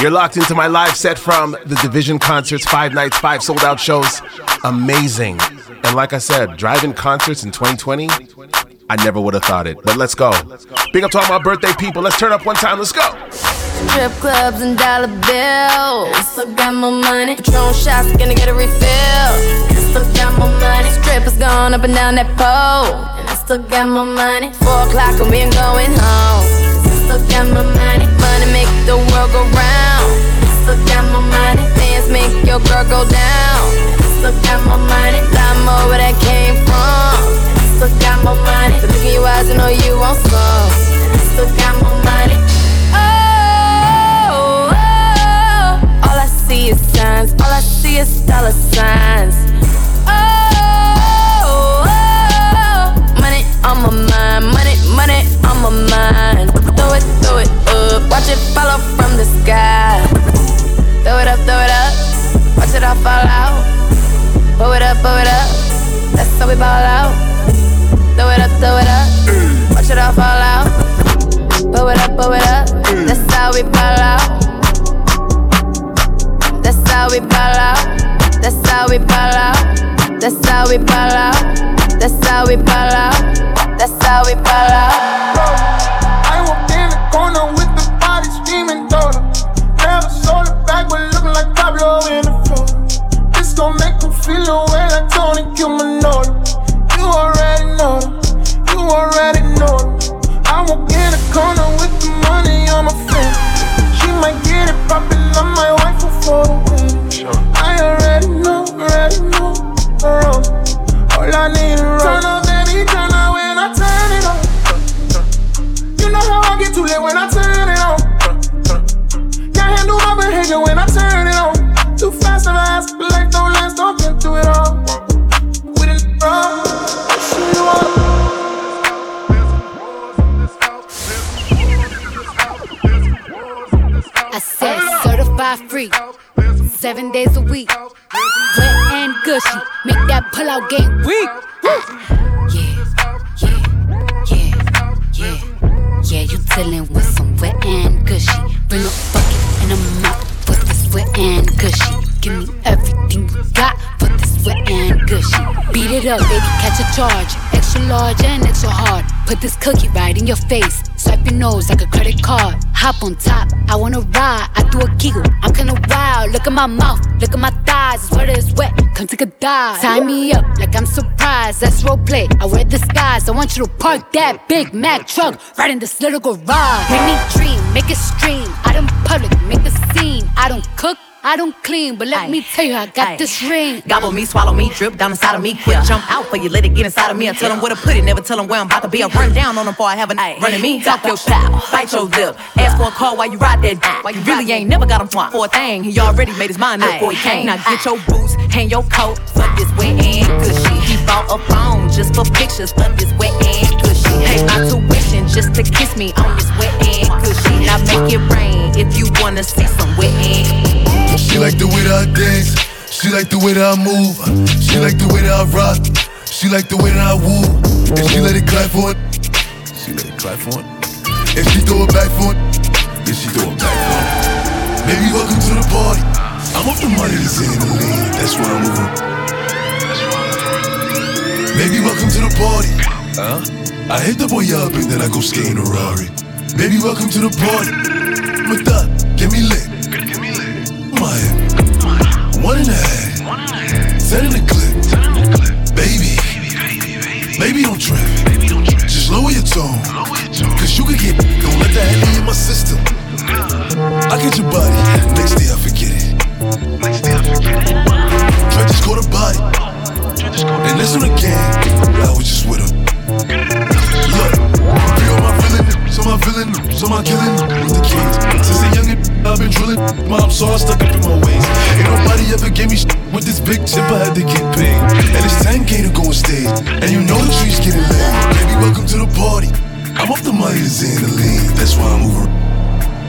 You're locked into my live set from the dvsn concerts, five nights, five sold out shows. Amazing. And like I said, driving concerts in 2020, I never would have thought it. But let's go. Big up to all my birthday people. Let's turn up one time. Let's go. Strip clubs and dollar bills. I got my money. Patron shots, gonna get a refill. Still got my money. Strippers gone up and down that pole. I still got my money. Four o'clock and we ain't going home. Still got my money. Money make the world go round. Still got my money. Dance make your girl go down. Still got my money. Lot more where that came from. Still got my money. So look in your eyes and know you want some. Still got my money. Oh, Oh, oh, all I see is signs. All I see is dollar signs. On my mind. Money, money on my mind. Throw it, throw it up. Watch it follow from the sky. Throw it up, throw it up. Watch it all fall out. Pull it up, pull it up. That's how we ball out. Throw it up, throw it up. Watch it all fall out. Pull it up, pull it up. That's how we ball out. That's how we ball out. That's how we ball out. That's how we ball out. That's how we ball out that's how we ball I walked in the corner with the body screaming daughter. Never sold it back, but looking like Pablo in the floor. This gon' make me feel away like Tony Cumanoli. You already know them. You already know them. I walk in the corner with the money on my face. She might get it poppin', I'm my wife for the win. I already know, already know. All I need is turn up. Too lit when I turn it on. Can't handle my behavior when I turn it on. Too fast and fast, life don't last, don't get through it all. We didn't uh, all. I said certified free, seven days a week. Wet and gushy, make that pull out game it up, baby, catch a charge. Extra large and extra hard. Put this cookie right in your face. Swipe your nose like a credit card. Hop on top, I wanna ride. I do a giggle, I'm kinda wild. Look at my mouth, look at my thighs. It's wet, it's wet. Come take a dive. Tie me up like I'm surprised. That's role play. I wear disguise. I want you to park that Big Mac truck right in this little garage. Make me dream, make it stream. I don't public, make a scene. I don't cook. I don't clean, but let me tell you, I got this ring. Gobble me, swallow me, drip down inside of me. Quick jump out for you, let it get inside of me. I tell them where to put it, never tell them where I'm about to be. I run down on them before I have a night. Running me, talk your shit, bite your lip. Ask for a call while you ride that dick. While you really ain't never got him for a thing. He already made his mind up before he came. Now get your boots, hang your coat for this wet and gushy. He bought a phone just for pictures for this wet and gushy. Pay my tuition just to kiss me on this wet and gushy. Now make it rain if you wanna see some wet and She like the way that I dance. She like the way that I move. She like the way that I rock. She like the way that I woo. And she let it clap for it. She let it clap for it. And she throw it back for it. Then she throw it back for it. Baby, welcome to the party. I'm off the money that's in the lean. That's why I'm moving. Baby, welcome to the party. Huh? I hit the boy up and then I go skate in a Rari. Baby, welcome to the party. With that, get me lit. Head. One and a half. Ten in the clip. Baby. Baby, baby, baby. Baby don't trip. Just lower your tone. Cause you can get. Don't let that heavy in my system. I get your body. Next day I forget it. Next day I forget it. Try just go to body. And listen again. I was just with her. So my villain, so my killing with the kids. Since a youngin', I've been drilling. Mom saw I stuck up in my ways. Ain't nobody ever gave me with this big chip. I had to get paid. And it's 10k to go on stage. And you know the trees getting laid. Baby, welcome to the party. I'm off the money that's in the lean. That's why I'm moving.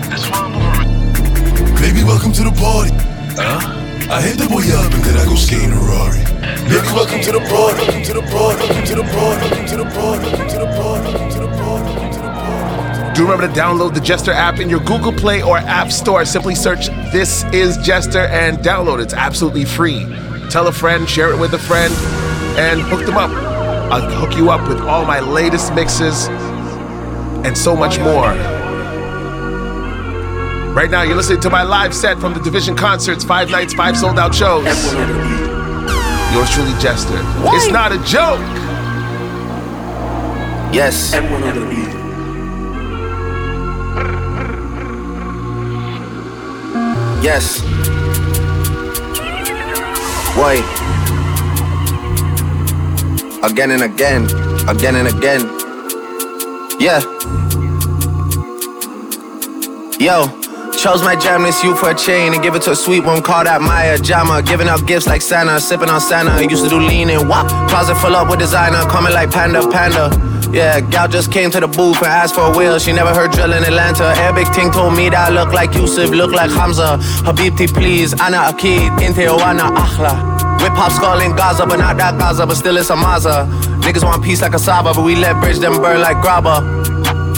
That's why I'm moving. Baby, welcome to the party. Huh? I hit the boy up and then I go skate in a Rari. Baby, welcome to the party. Welcome to the party. Welcome to the party. Welcome to the party. Welcome to the party. Welcome to the party. Do remember to download the Jester app in your Google Play or App Store. Simply search This Is Jester and download. It's absolutely free. Tell a friend, share it with a friend, and hook them up. I'll hook you up with all my latest mixes and so much more. Right now, you're listening to my live set from the dvsn Concerts, five nights, five sold out shows. Yours truly, Jester. It's not a joke. Yes. Yes. Why? Again and again, again and again. Yeah. Yo, chose my jam this you for a chain and give it to a sweet one, call that Maya Jama. Giving out gifts like Santa, sipping on Santa. Used to do lean and wop. Closet full up with designer, coming like Panda Panda. Yeah, gal just came to the booth and asked for a wheel. She never heard drill in Atlanta. Arabic ting told me that I look like Yusuf, look like Hamza. Habibti, please, Ana Akid, Inte Oana Akhla. Whip hop skull in Gaza, but not that Gaza, but still it's a Maza. Niggas want peace like a Saba, but we let bridge them burn like grabba.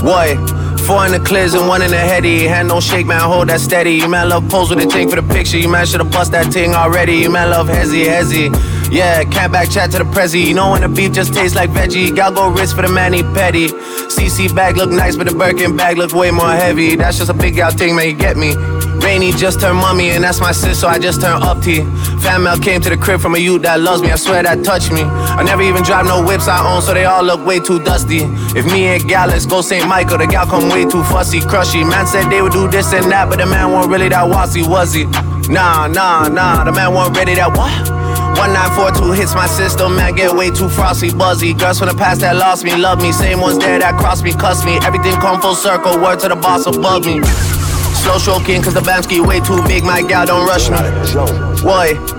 Boy, four in the clears and one in the heady. Hand no shake, man, hold that steady. You man love pose with the thing for the picture. You man should've bust that thing already. You man love hezzy, hezzy. Yeah, can't back chat to the prezi. You know when the beef just tastes like veggie. Gal go wrist for the manny petty. CC bag look nice, but the Birkin bag look way more heavy. That's just a big gal thing, man, you get me. Rainy just turned mummy, and that's my sis, so I just turned up T. Fan mail came to the crib from a youth that loves me, I swear that touched me. I never even drive no whips I own, so they all look way too dusty. If me and gal, let's go St. Michael, the gal come way too fussy, crushy. Man said they would do this and that, but the man wasn't really that wassy, was he? Nah, nah, nah, the man wasn't ready that what? 1942 hits my system, man, get way too frosty, buzzy. Girls from the past that lost me, love me. Same ones there that crossed me, cuss me. Everything come full circle, word to the boss above me. Slow stroking, cause the Bamski way too big, my gal don't rush me. What?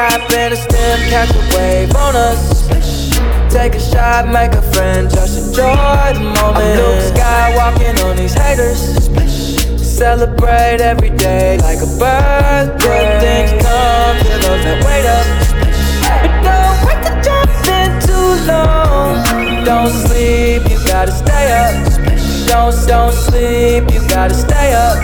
Cap and a stem, catch a wave on us. Take a shot, make a friend, just enjoy the moment. I'm Luke Skywalking on these haters. Celebrate every day like a birthday. Good things come to those that wait up. But don't wait to jump in too long. Don't sleep, you gotta stay up. Don't don't sleep, you gotta stay up.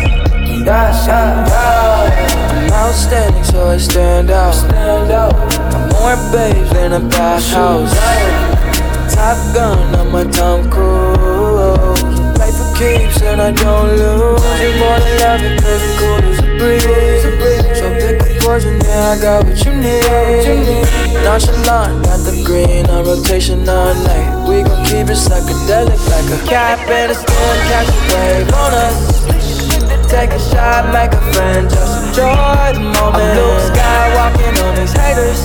Yeah. I'm outstanding, so I stand out. Stand out. I'm more babes than a bathhouse. Top gun on my Tom Cruise. For keeps and I don't lose. You more than love it, baby, cool as a breeze. So pick a poison, yeah, I got what you need. Nonchalant, got the green on rotation all night. We gon' keep it psychedelic like a cap and a stem, catch a wave on us. Take a shot, make a friend, just enjoy the moment. I'm Luke Skywalking on these haters.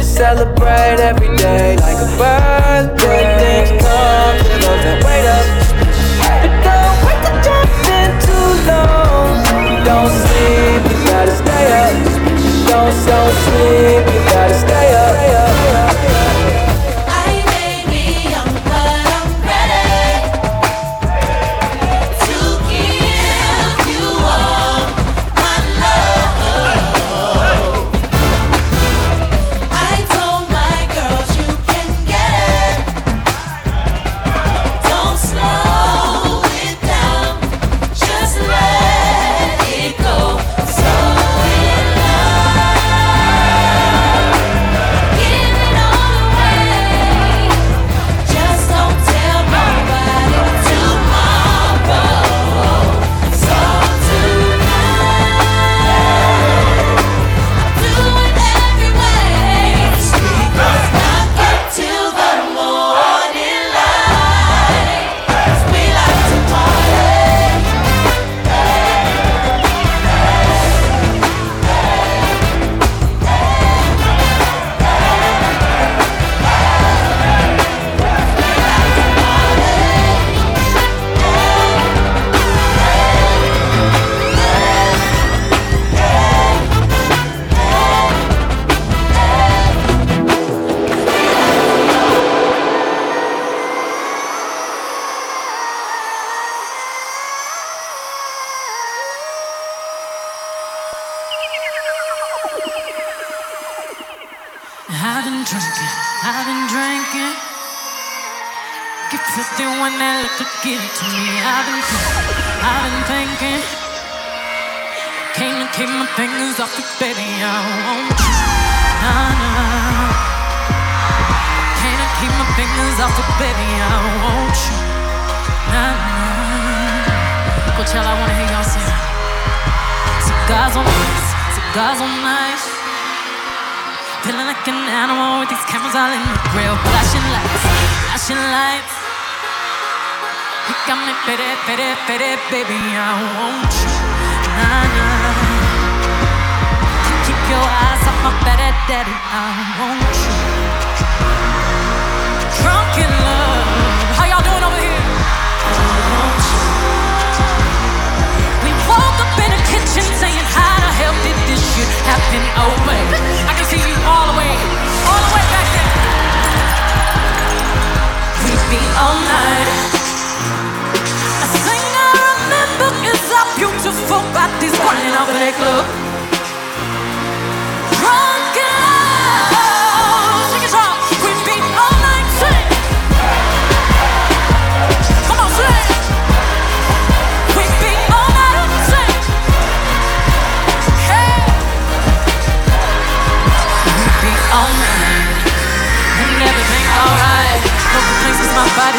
Celebrate every day like a birthday. Things come to those that wait up. But don't wait to jump in too long. Don't sleep, you gotta stay up. Don't, don't sleep, you gotta stay up. Stay up.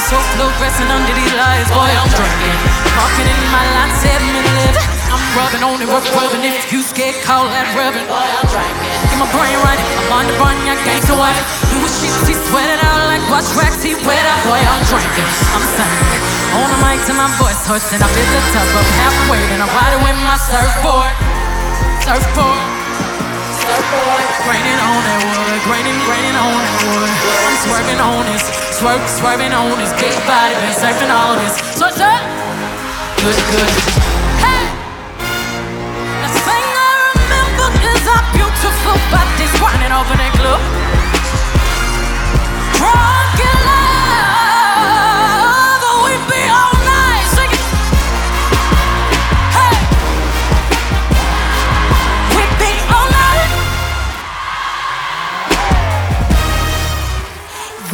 'Cause my body's so fluorescent under these lights. Boy, I'm drinking. Walking in my line, seven and eleven. I'm rubbing on it, rub- rubbing. If you scared, call that rubbing. Boy, I'm drinking. Get my brain right. I'm on the run, gangsta white. Do a shit, he sweating out like watch tracks, he wet out. Boy, I'm drinking. I'm singing. On the mic to my voice hoarse, and I feel the tub up halfway. And I'm riding with my surfboard. Surfboard. Raining on that wood, raining, raining on that wood. I'm swerving on this, swerve, swerving on this big body, surfing all this. So, so, good, good. Hey, the thing I remember is our beautiful bodies running over that club. Drunk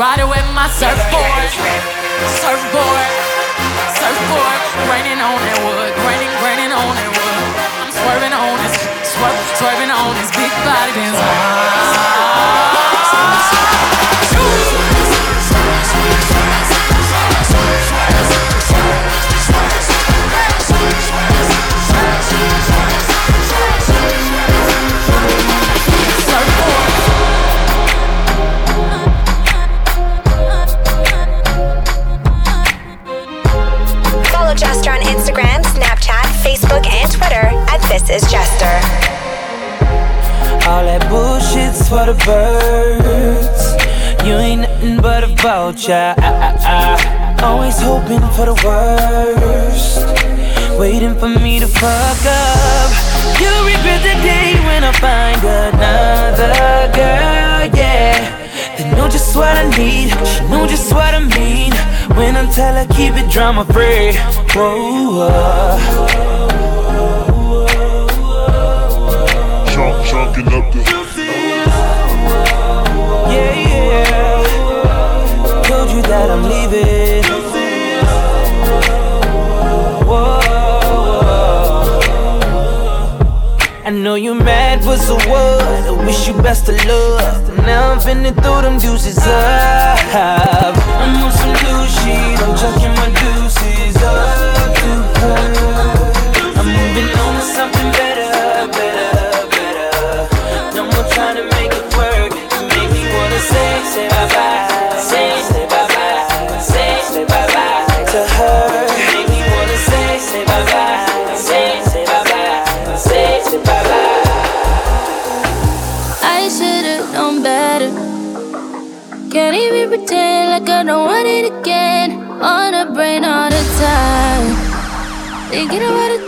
Riding with my surfboard, surfboard, surfboard. Raining on that wood, raining, raining on that wood. I'm swerving on this, swerve, swerving on this big body Benz. This Is Jester. All that bullshit's for the birds. You ain't nothing but a vulture. Always hoping for the worst. Waiting for me to fuck up. You'll regret the day when I find another girl, yeah. They know just what I need, she know just what I mean. When I tell her keep it drama free. Whoa, Chunk, chunking up the. yeah, yeah. Told you that I'm leaving. Whoa, I know you're mad, but so what? I wish you best of luck. Now I'm finna throw them deuces up. I'm on some new shit, I'm chucking my deuces up. I'm moving on to something better, Thinking about the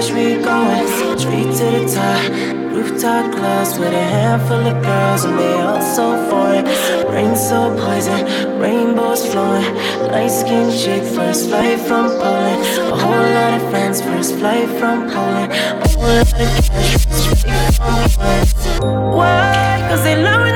trash, we going straight to the top. Rooftop clubs with a handful of girls, and they all so foreign. Rain so poison, rainbows flowing. Light skinned chick, first flight from Poland. A whole lot of friends, first flight from Poland. A whole lot of cash, straight from Poland. Why? Cause they loving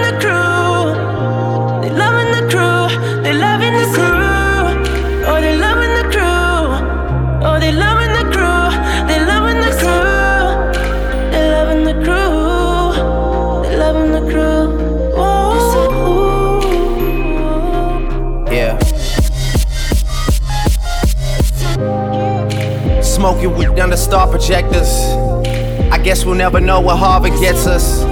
Smoking weed under star projectors. I guess we'll never know what Harvard gets us.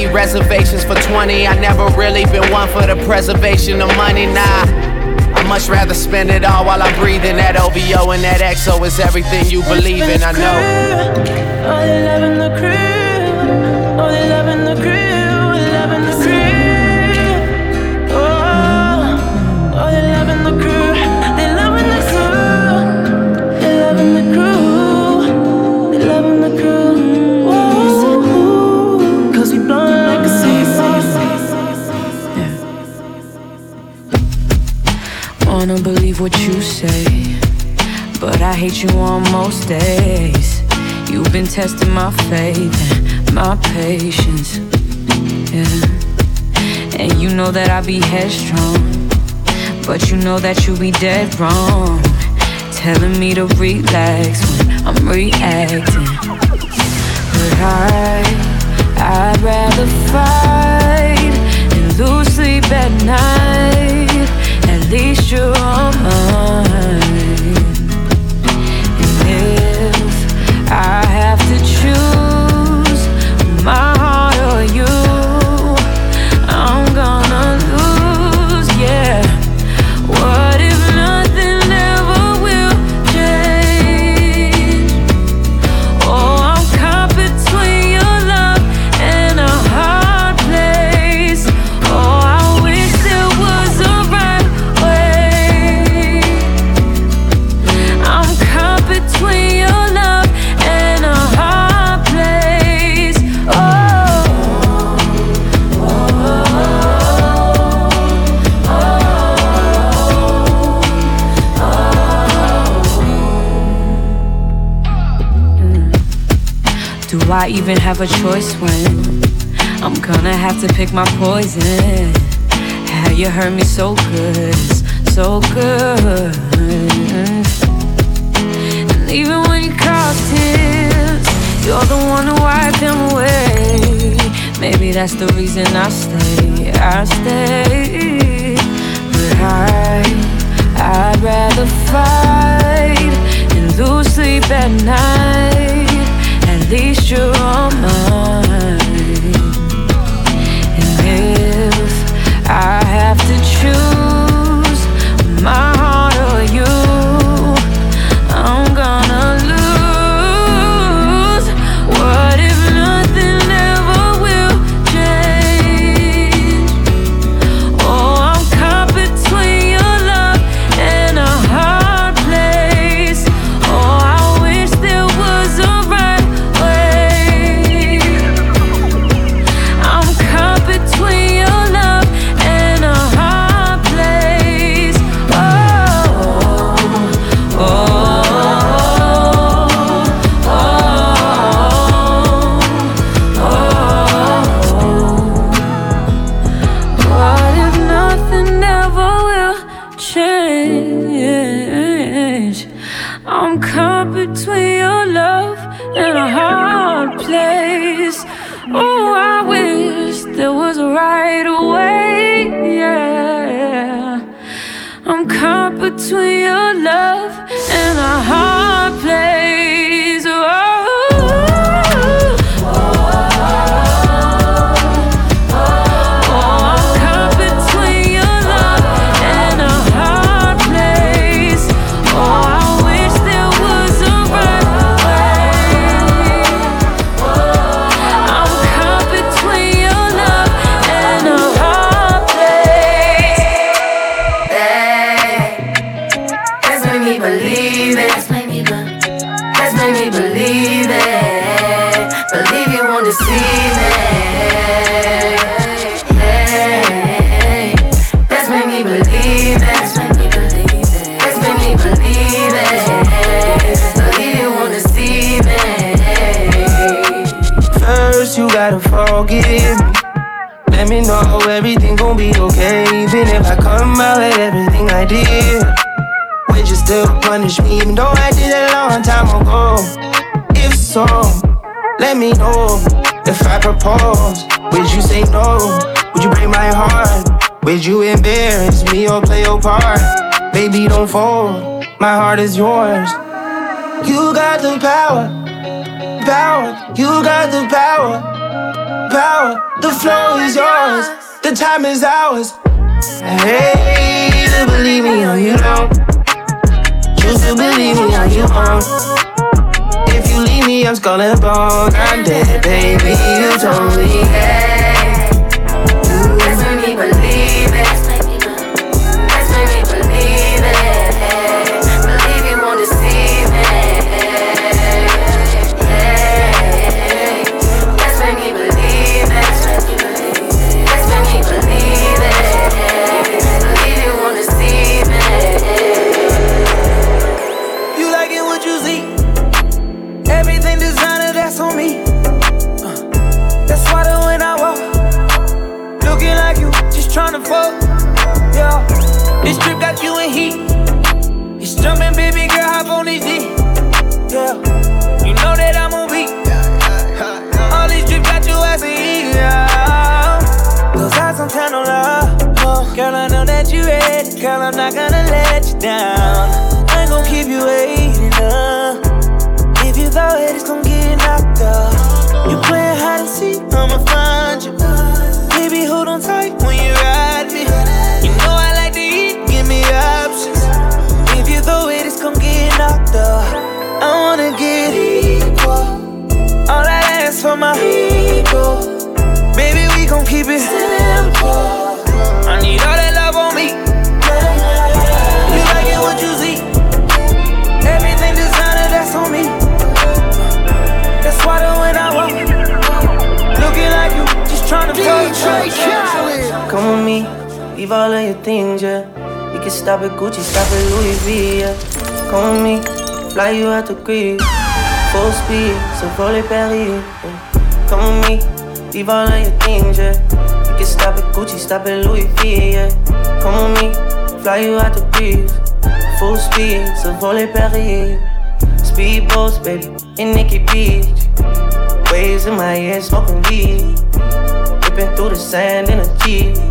reservations for 20. I never really been one for the preservation of money, nah. I much rather spend it all while I'm breathing. That OVO and that XO is everything you believe in, I know. Oh, they loving the crew. Oh, they loving the crew. What you say, but I hate you on most days. You've been testing my faith and my patience. Yeah. And you know that I be headstrong, but you know that you be dead wrong. Telling me to relax when I'm reacting. But I, I'd rather fight and lose sleep at night. Least you're mine. And if I have to choose I even have a choice when I'm gonna have to pick my poison? How you hurt me so good, so good. And even when you cross tears, you're the one who wipe them away. Maybe that's the reason I stay, I stay. But I, I'd rather fight and lose sleep at night. Least you're on mine. And if I have to choose my The time is ours. Hey, to believe me or you don't. Choose to believe me or you won't. If you leave me, I'm skull and bone. I'm dead, baby. You told me. Let's leave all of your things, yeah. We can stop at Gucci, stop at Louis V, yeah. Come with me, fly you out to Greece. Full speed, so roll it Paris. Yeah. Come with me, leave all of your things, yeah. We can stop at Gucci, stop at Louis V, yeah. Come with me, fly you out to Greece. Full speed, so roll it Paris. Speedboats, baby, in Nikki Beach. Waves in my head, smoking weed. Ripping through the sand in a Jeep.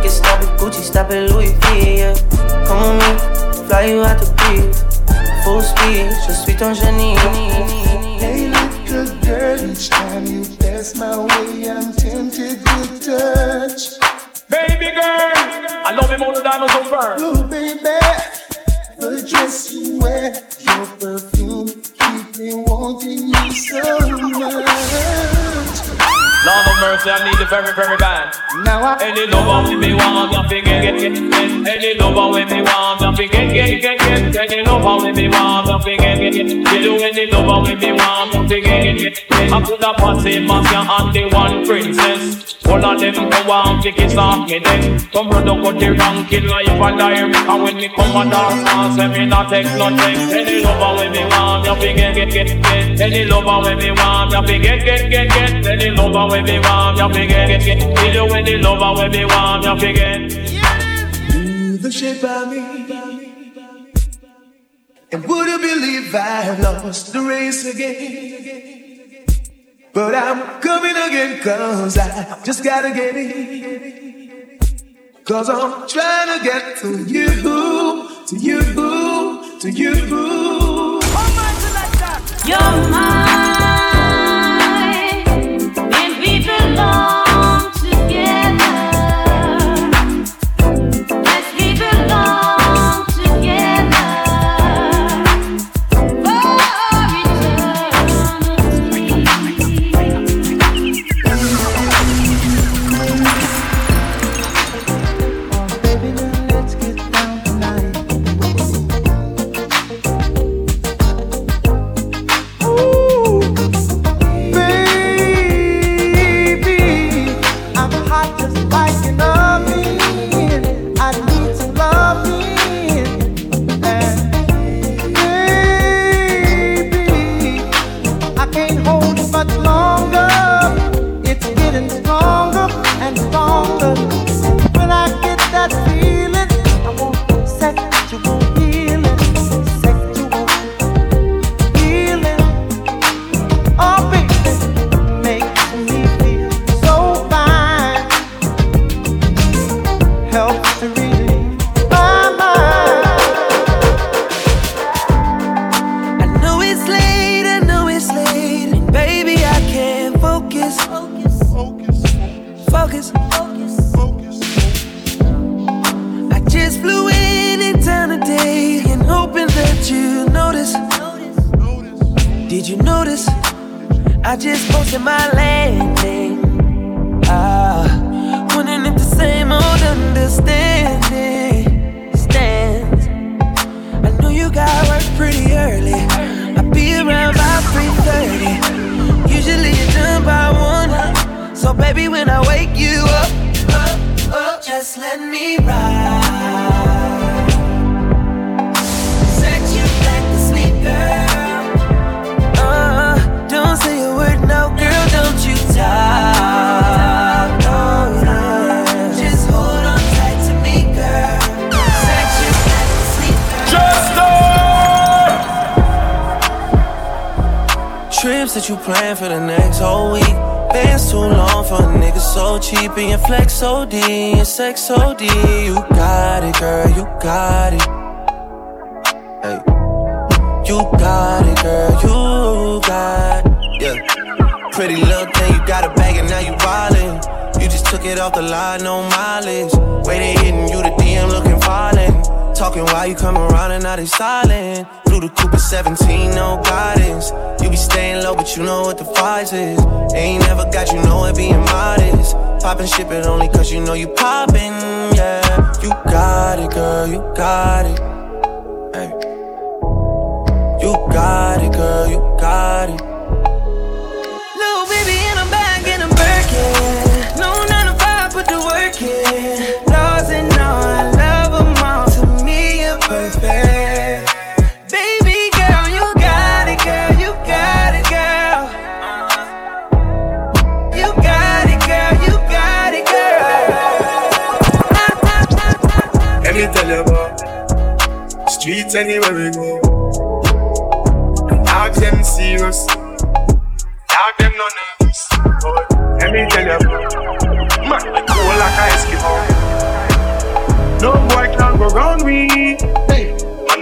You can stop at Gucci, stop at Louis V, yeah. Come with me, fly you out to Greece. Full speed, je suis ton génie. Hey, little girl, each time you pass my way, I'm tempted to touch. Baby girl, I love him all the diamonds on burn. Oh, baby, the dress you wear, your perfume, keep me wanting you so much. Lord of mercy, I need the very, very bad. Now I Any lover with me want, you fi get, get, get. Any lover with me want, you fi get, get, get, get. Any lover with me want, you fi get, get, get. You do any lover with me want, you fi get, get, get. I could have passed Marcia and the one princess. All of them go want to kiss off me then. Come up with the ranking life and diary. And when me come and dance, dance, let me not take nothing. Any lover with me want, you fi get, get, get, get. Any lover with me want, you fi get, get, get, get. Any lover with me want, you fi get, get, get. You do any lover with me want, you fi get. Do the shape of me. And would you believe I have lost the race again? But I'm coming again, cause I just gotta get in. Cause I'm trying to get to you, boo to you, boo to you. You're mine,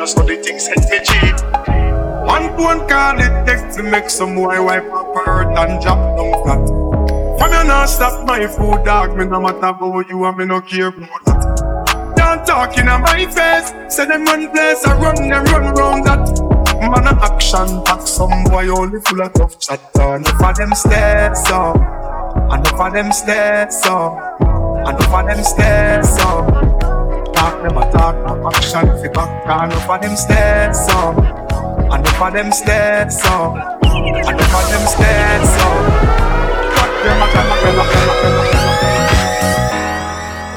that's what the things hit me cheap. One phone call it text to make some boy wipe up her and drop down flat. From you not stop my food, dog. Me no matter about you and me no care about that. Don't talk in my face. Say them run place, I run them run round that. Man a action pack, some boy only full of tough chat. Enough of them stairs up. Enough of them stairs so. Enough of them stairs so. Talk them a talk, no action fi back. Enough of them stairs so. Enough of them stairs so. Enough of them stairs so. Cut them a them a them a them a them a a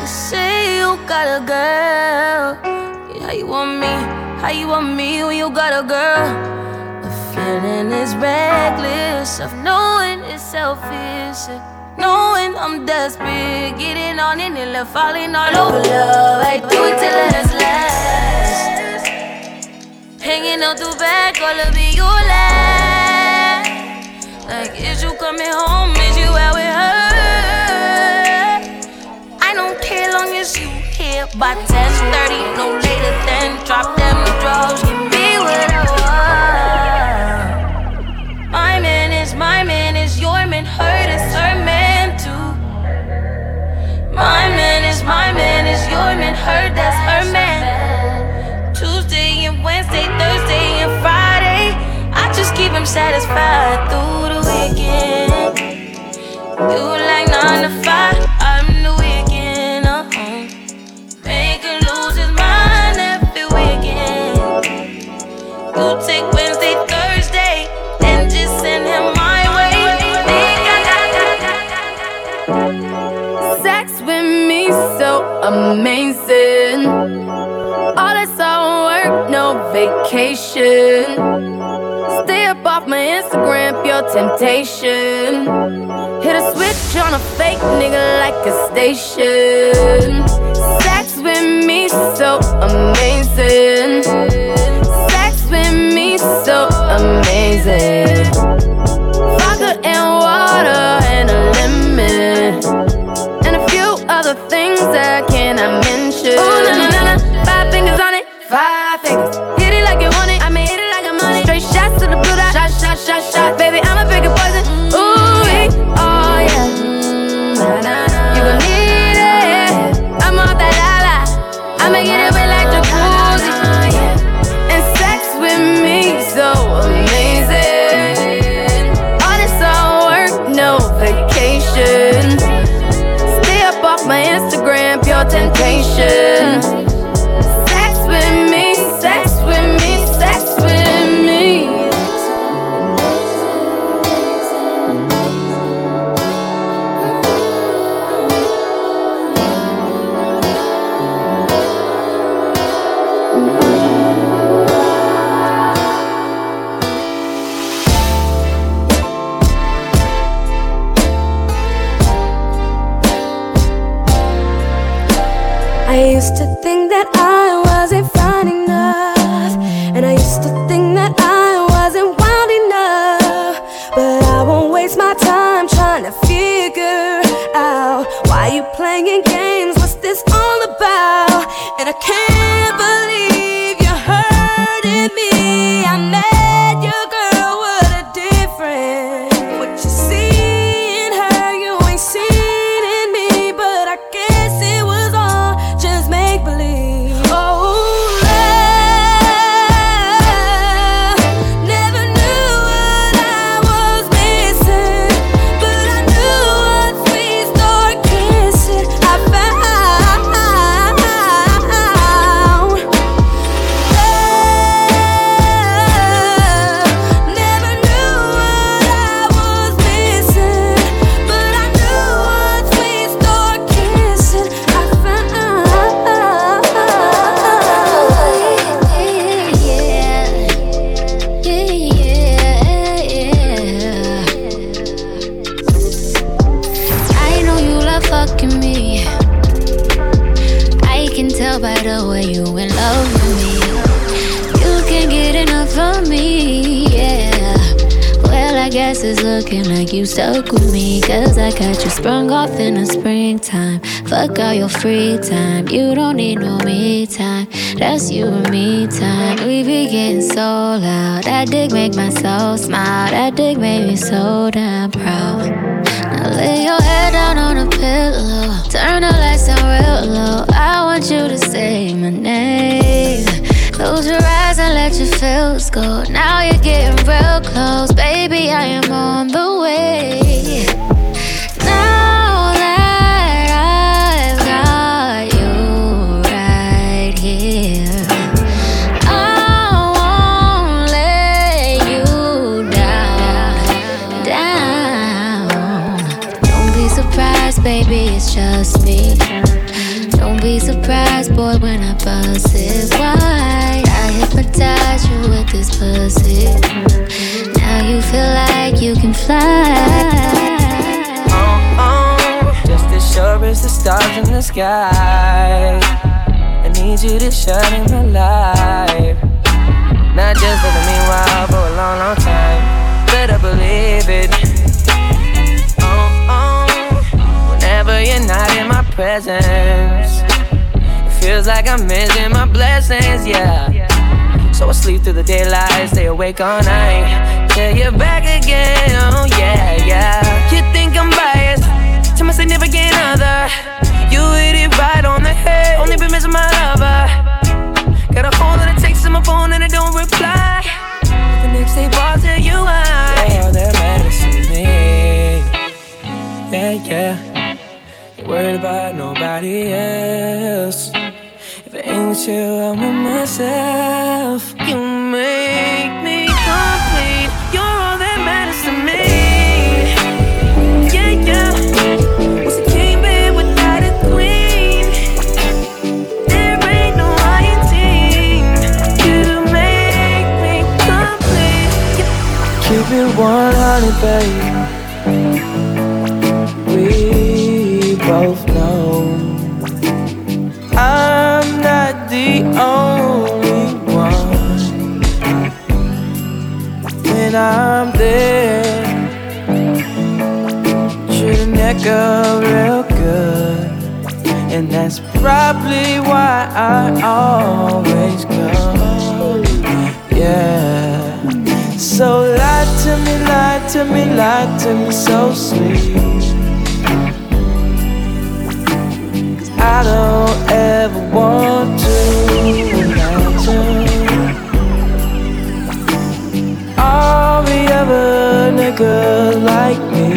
You say you got a girl. Yeah, you want me? How you want me when you got a girl? The feeling is reckless of knowing it's selfish. Knowing I'm desperate, getting on it and falling all over love. I do it till it's last. Hanging out the back, all of it you last. Like, is you coming home? Is you out with her? I don't care long as you here by 10:30, no later than drop them drugs. Me. My man is my man is your man. Hurt is her man. My man is my man is your man. Hurt that's her man. Tuesday and Wednesday, Thursday and Friday. I just keep him satisfied through the weekend. You like nine to five, I'm the weekend. Uh-huh. Lose his mind every weekend. You take amazing. All that's all work, no vacation. Stay up off my Instagram, pure temptation. Hit a switch on a fake nigga like a station. Sex with me so amazing. Sex with me so amazing. Free all night. Till you're back again, oh yeah, yeah. You think I'm biased to my significant other? You hit it right on the head. Only been missing my lover. Got a phone that it takes on my phone and I don't reply. The next day, ball tell you why. Yeah, that matters to me. Yeah, yeah. Ain't worried about nobody else. If it ain't with you, I'm with myself. 100, baby. We both know. I'm not the only one. When I'm there, treat a neck up real good. And that's probably why I always come. Yeah. So lie to me, lie to me, lie to me so sweet. I don't ever want to imagine all the other niggas like me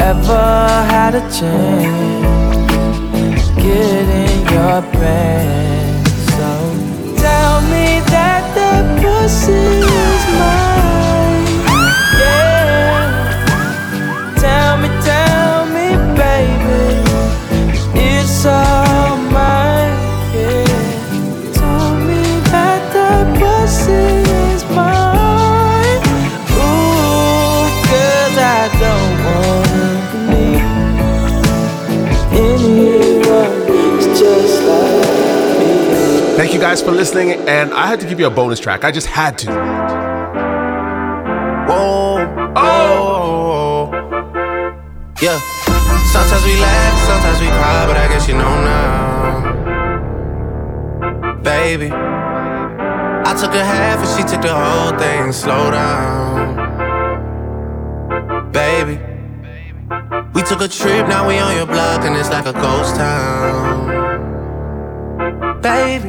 ever had a chance get in your bed. Pussy is mine. Guys for listening, and I had to give you a bonus track. I just had to. Whoa, oh, yeah. Sometimes we laugh, sometimes we cry, but I guess you know now, baby. I took a half and she took the whole thing. Slow down, baby. We took a trip, now we on your block, and it's like a ghost town, baby.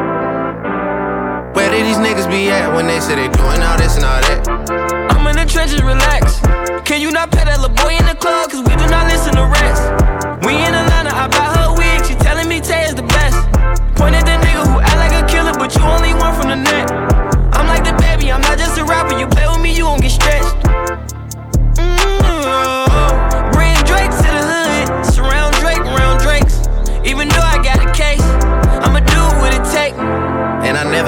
Where these niggas be at when they say they doing all this and all that? I'm in the trenches, relax. Can you not pet that little boy in the club? Cause we do not listen to rest. We in Atlanta, I buy her wig. She telling me Tay is the best. Point at the nigga who act like a killer, but you only one from the net. I'm like the baby, I'm not just a rapper. You play with me, you gon' get stretched.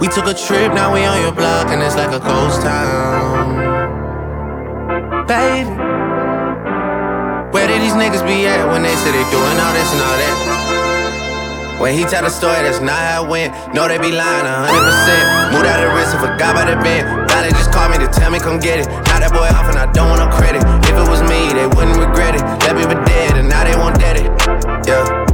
We took a trip, now we on your block and it's like a ghost town, baby. Where did these niggas be at when they say they doing all this and all that? When he tell the story, that's not how it went. No, they be lying 100%. Moved out of risk and forgot about the bend. They just call me to tell me come get it. Now that boy off and I don't want no credit. If it was me, they wouldn't regret it. Left me for dead and now they won't dead it. Yeah.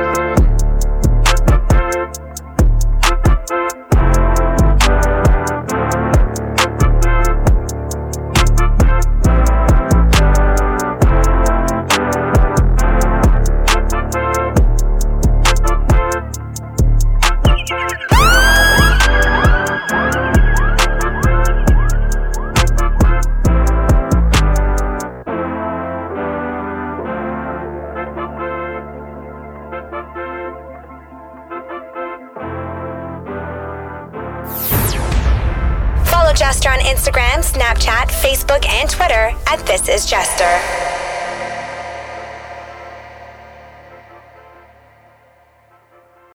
Snapchat, Facebook, and Twitter at This Is Jester.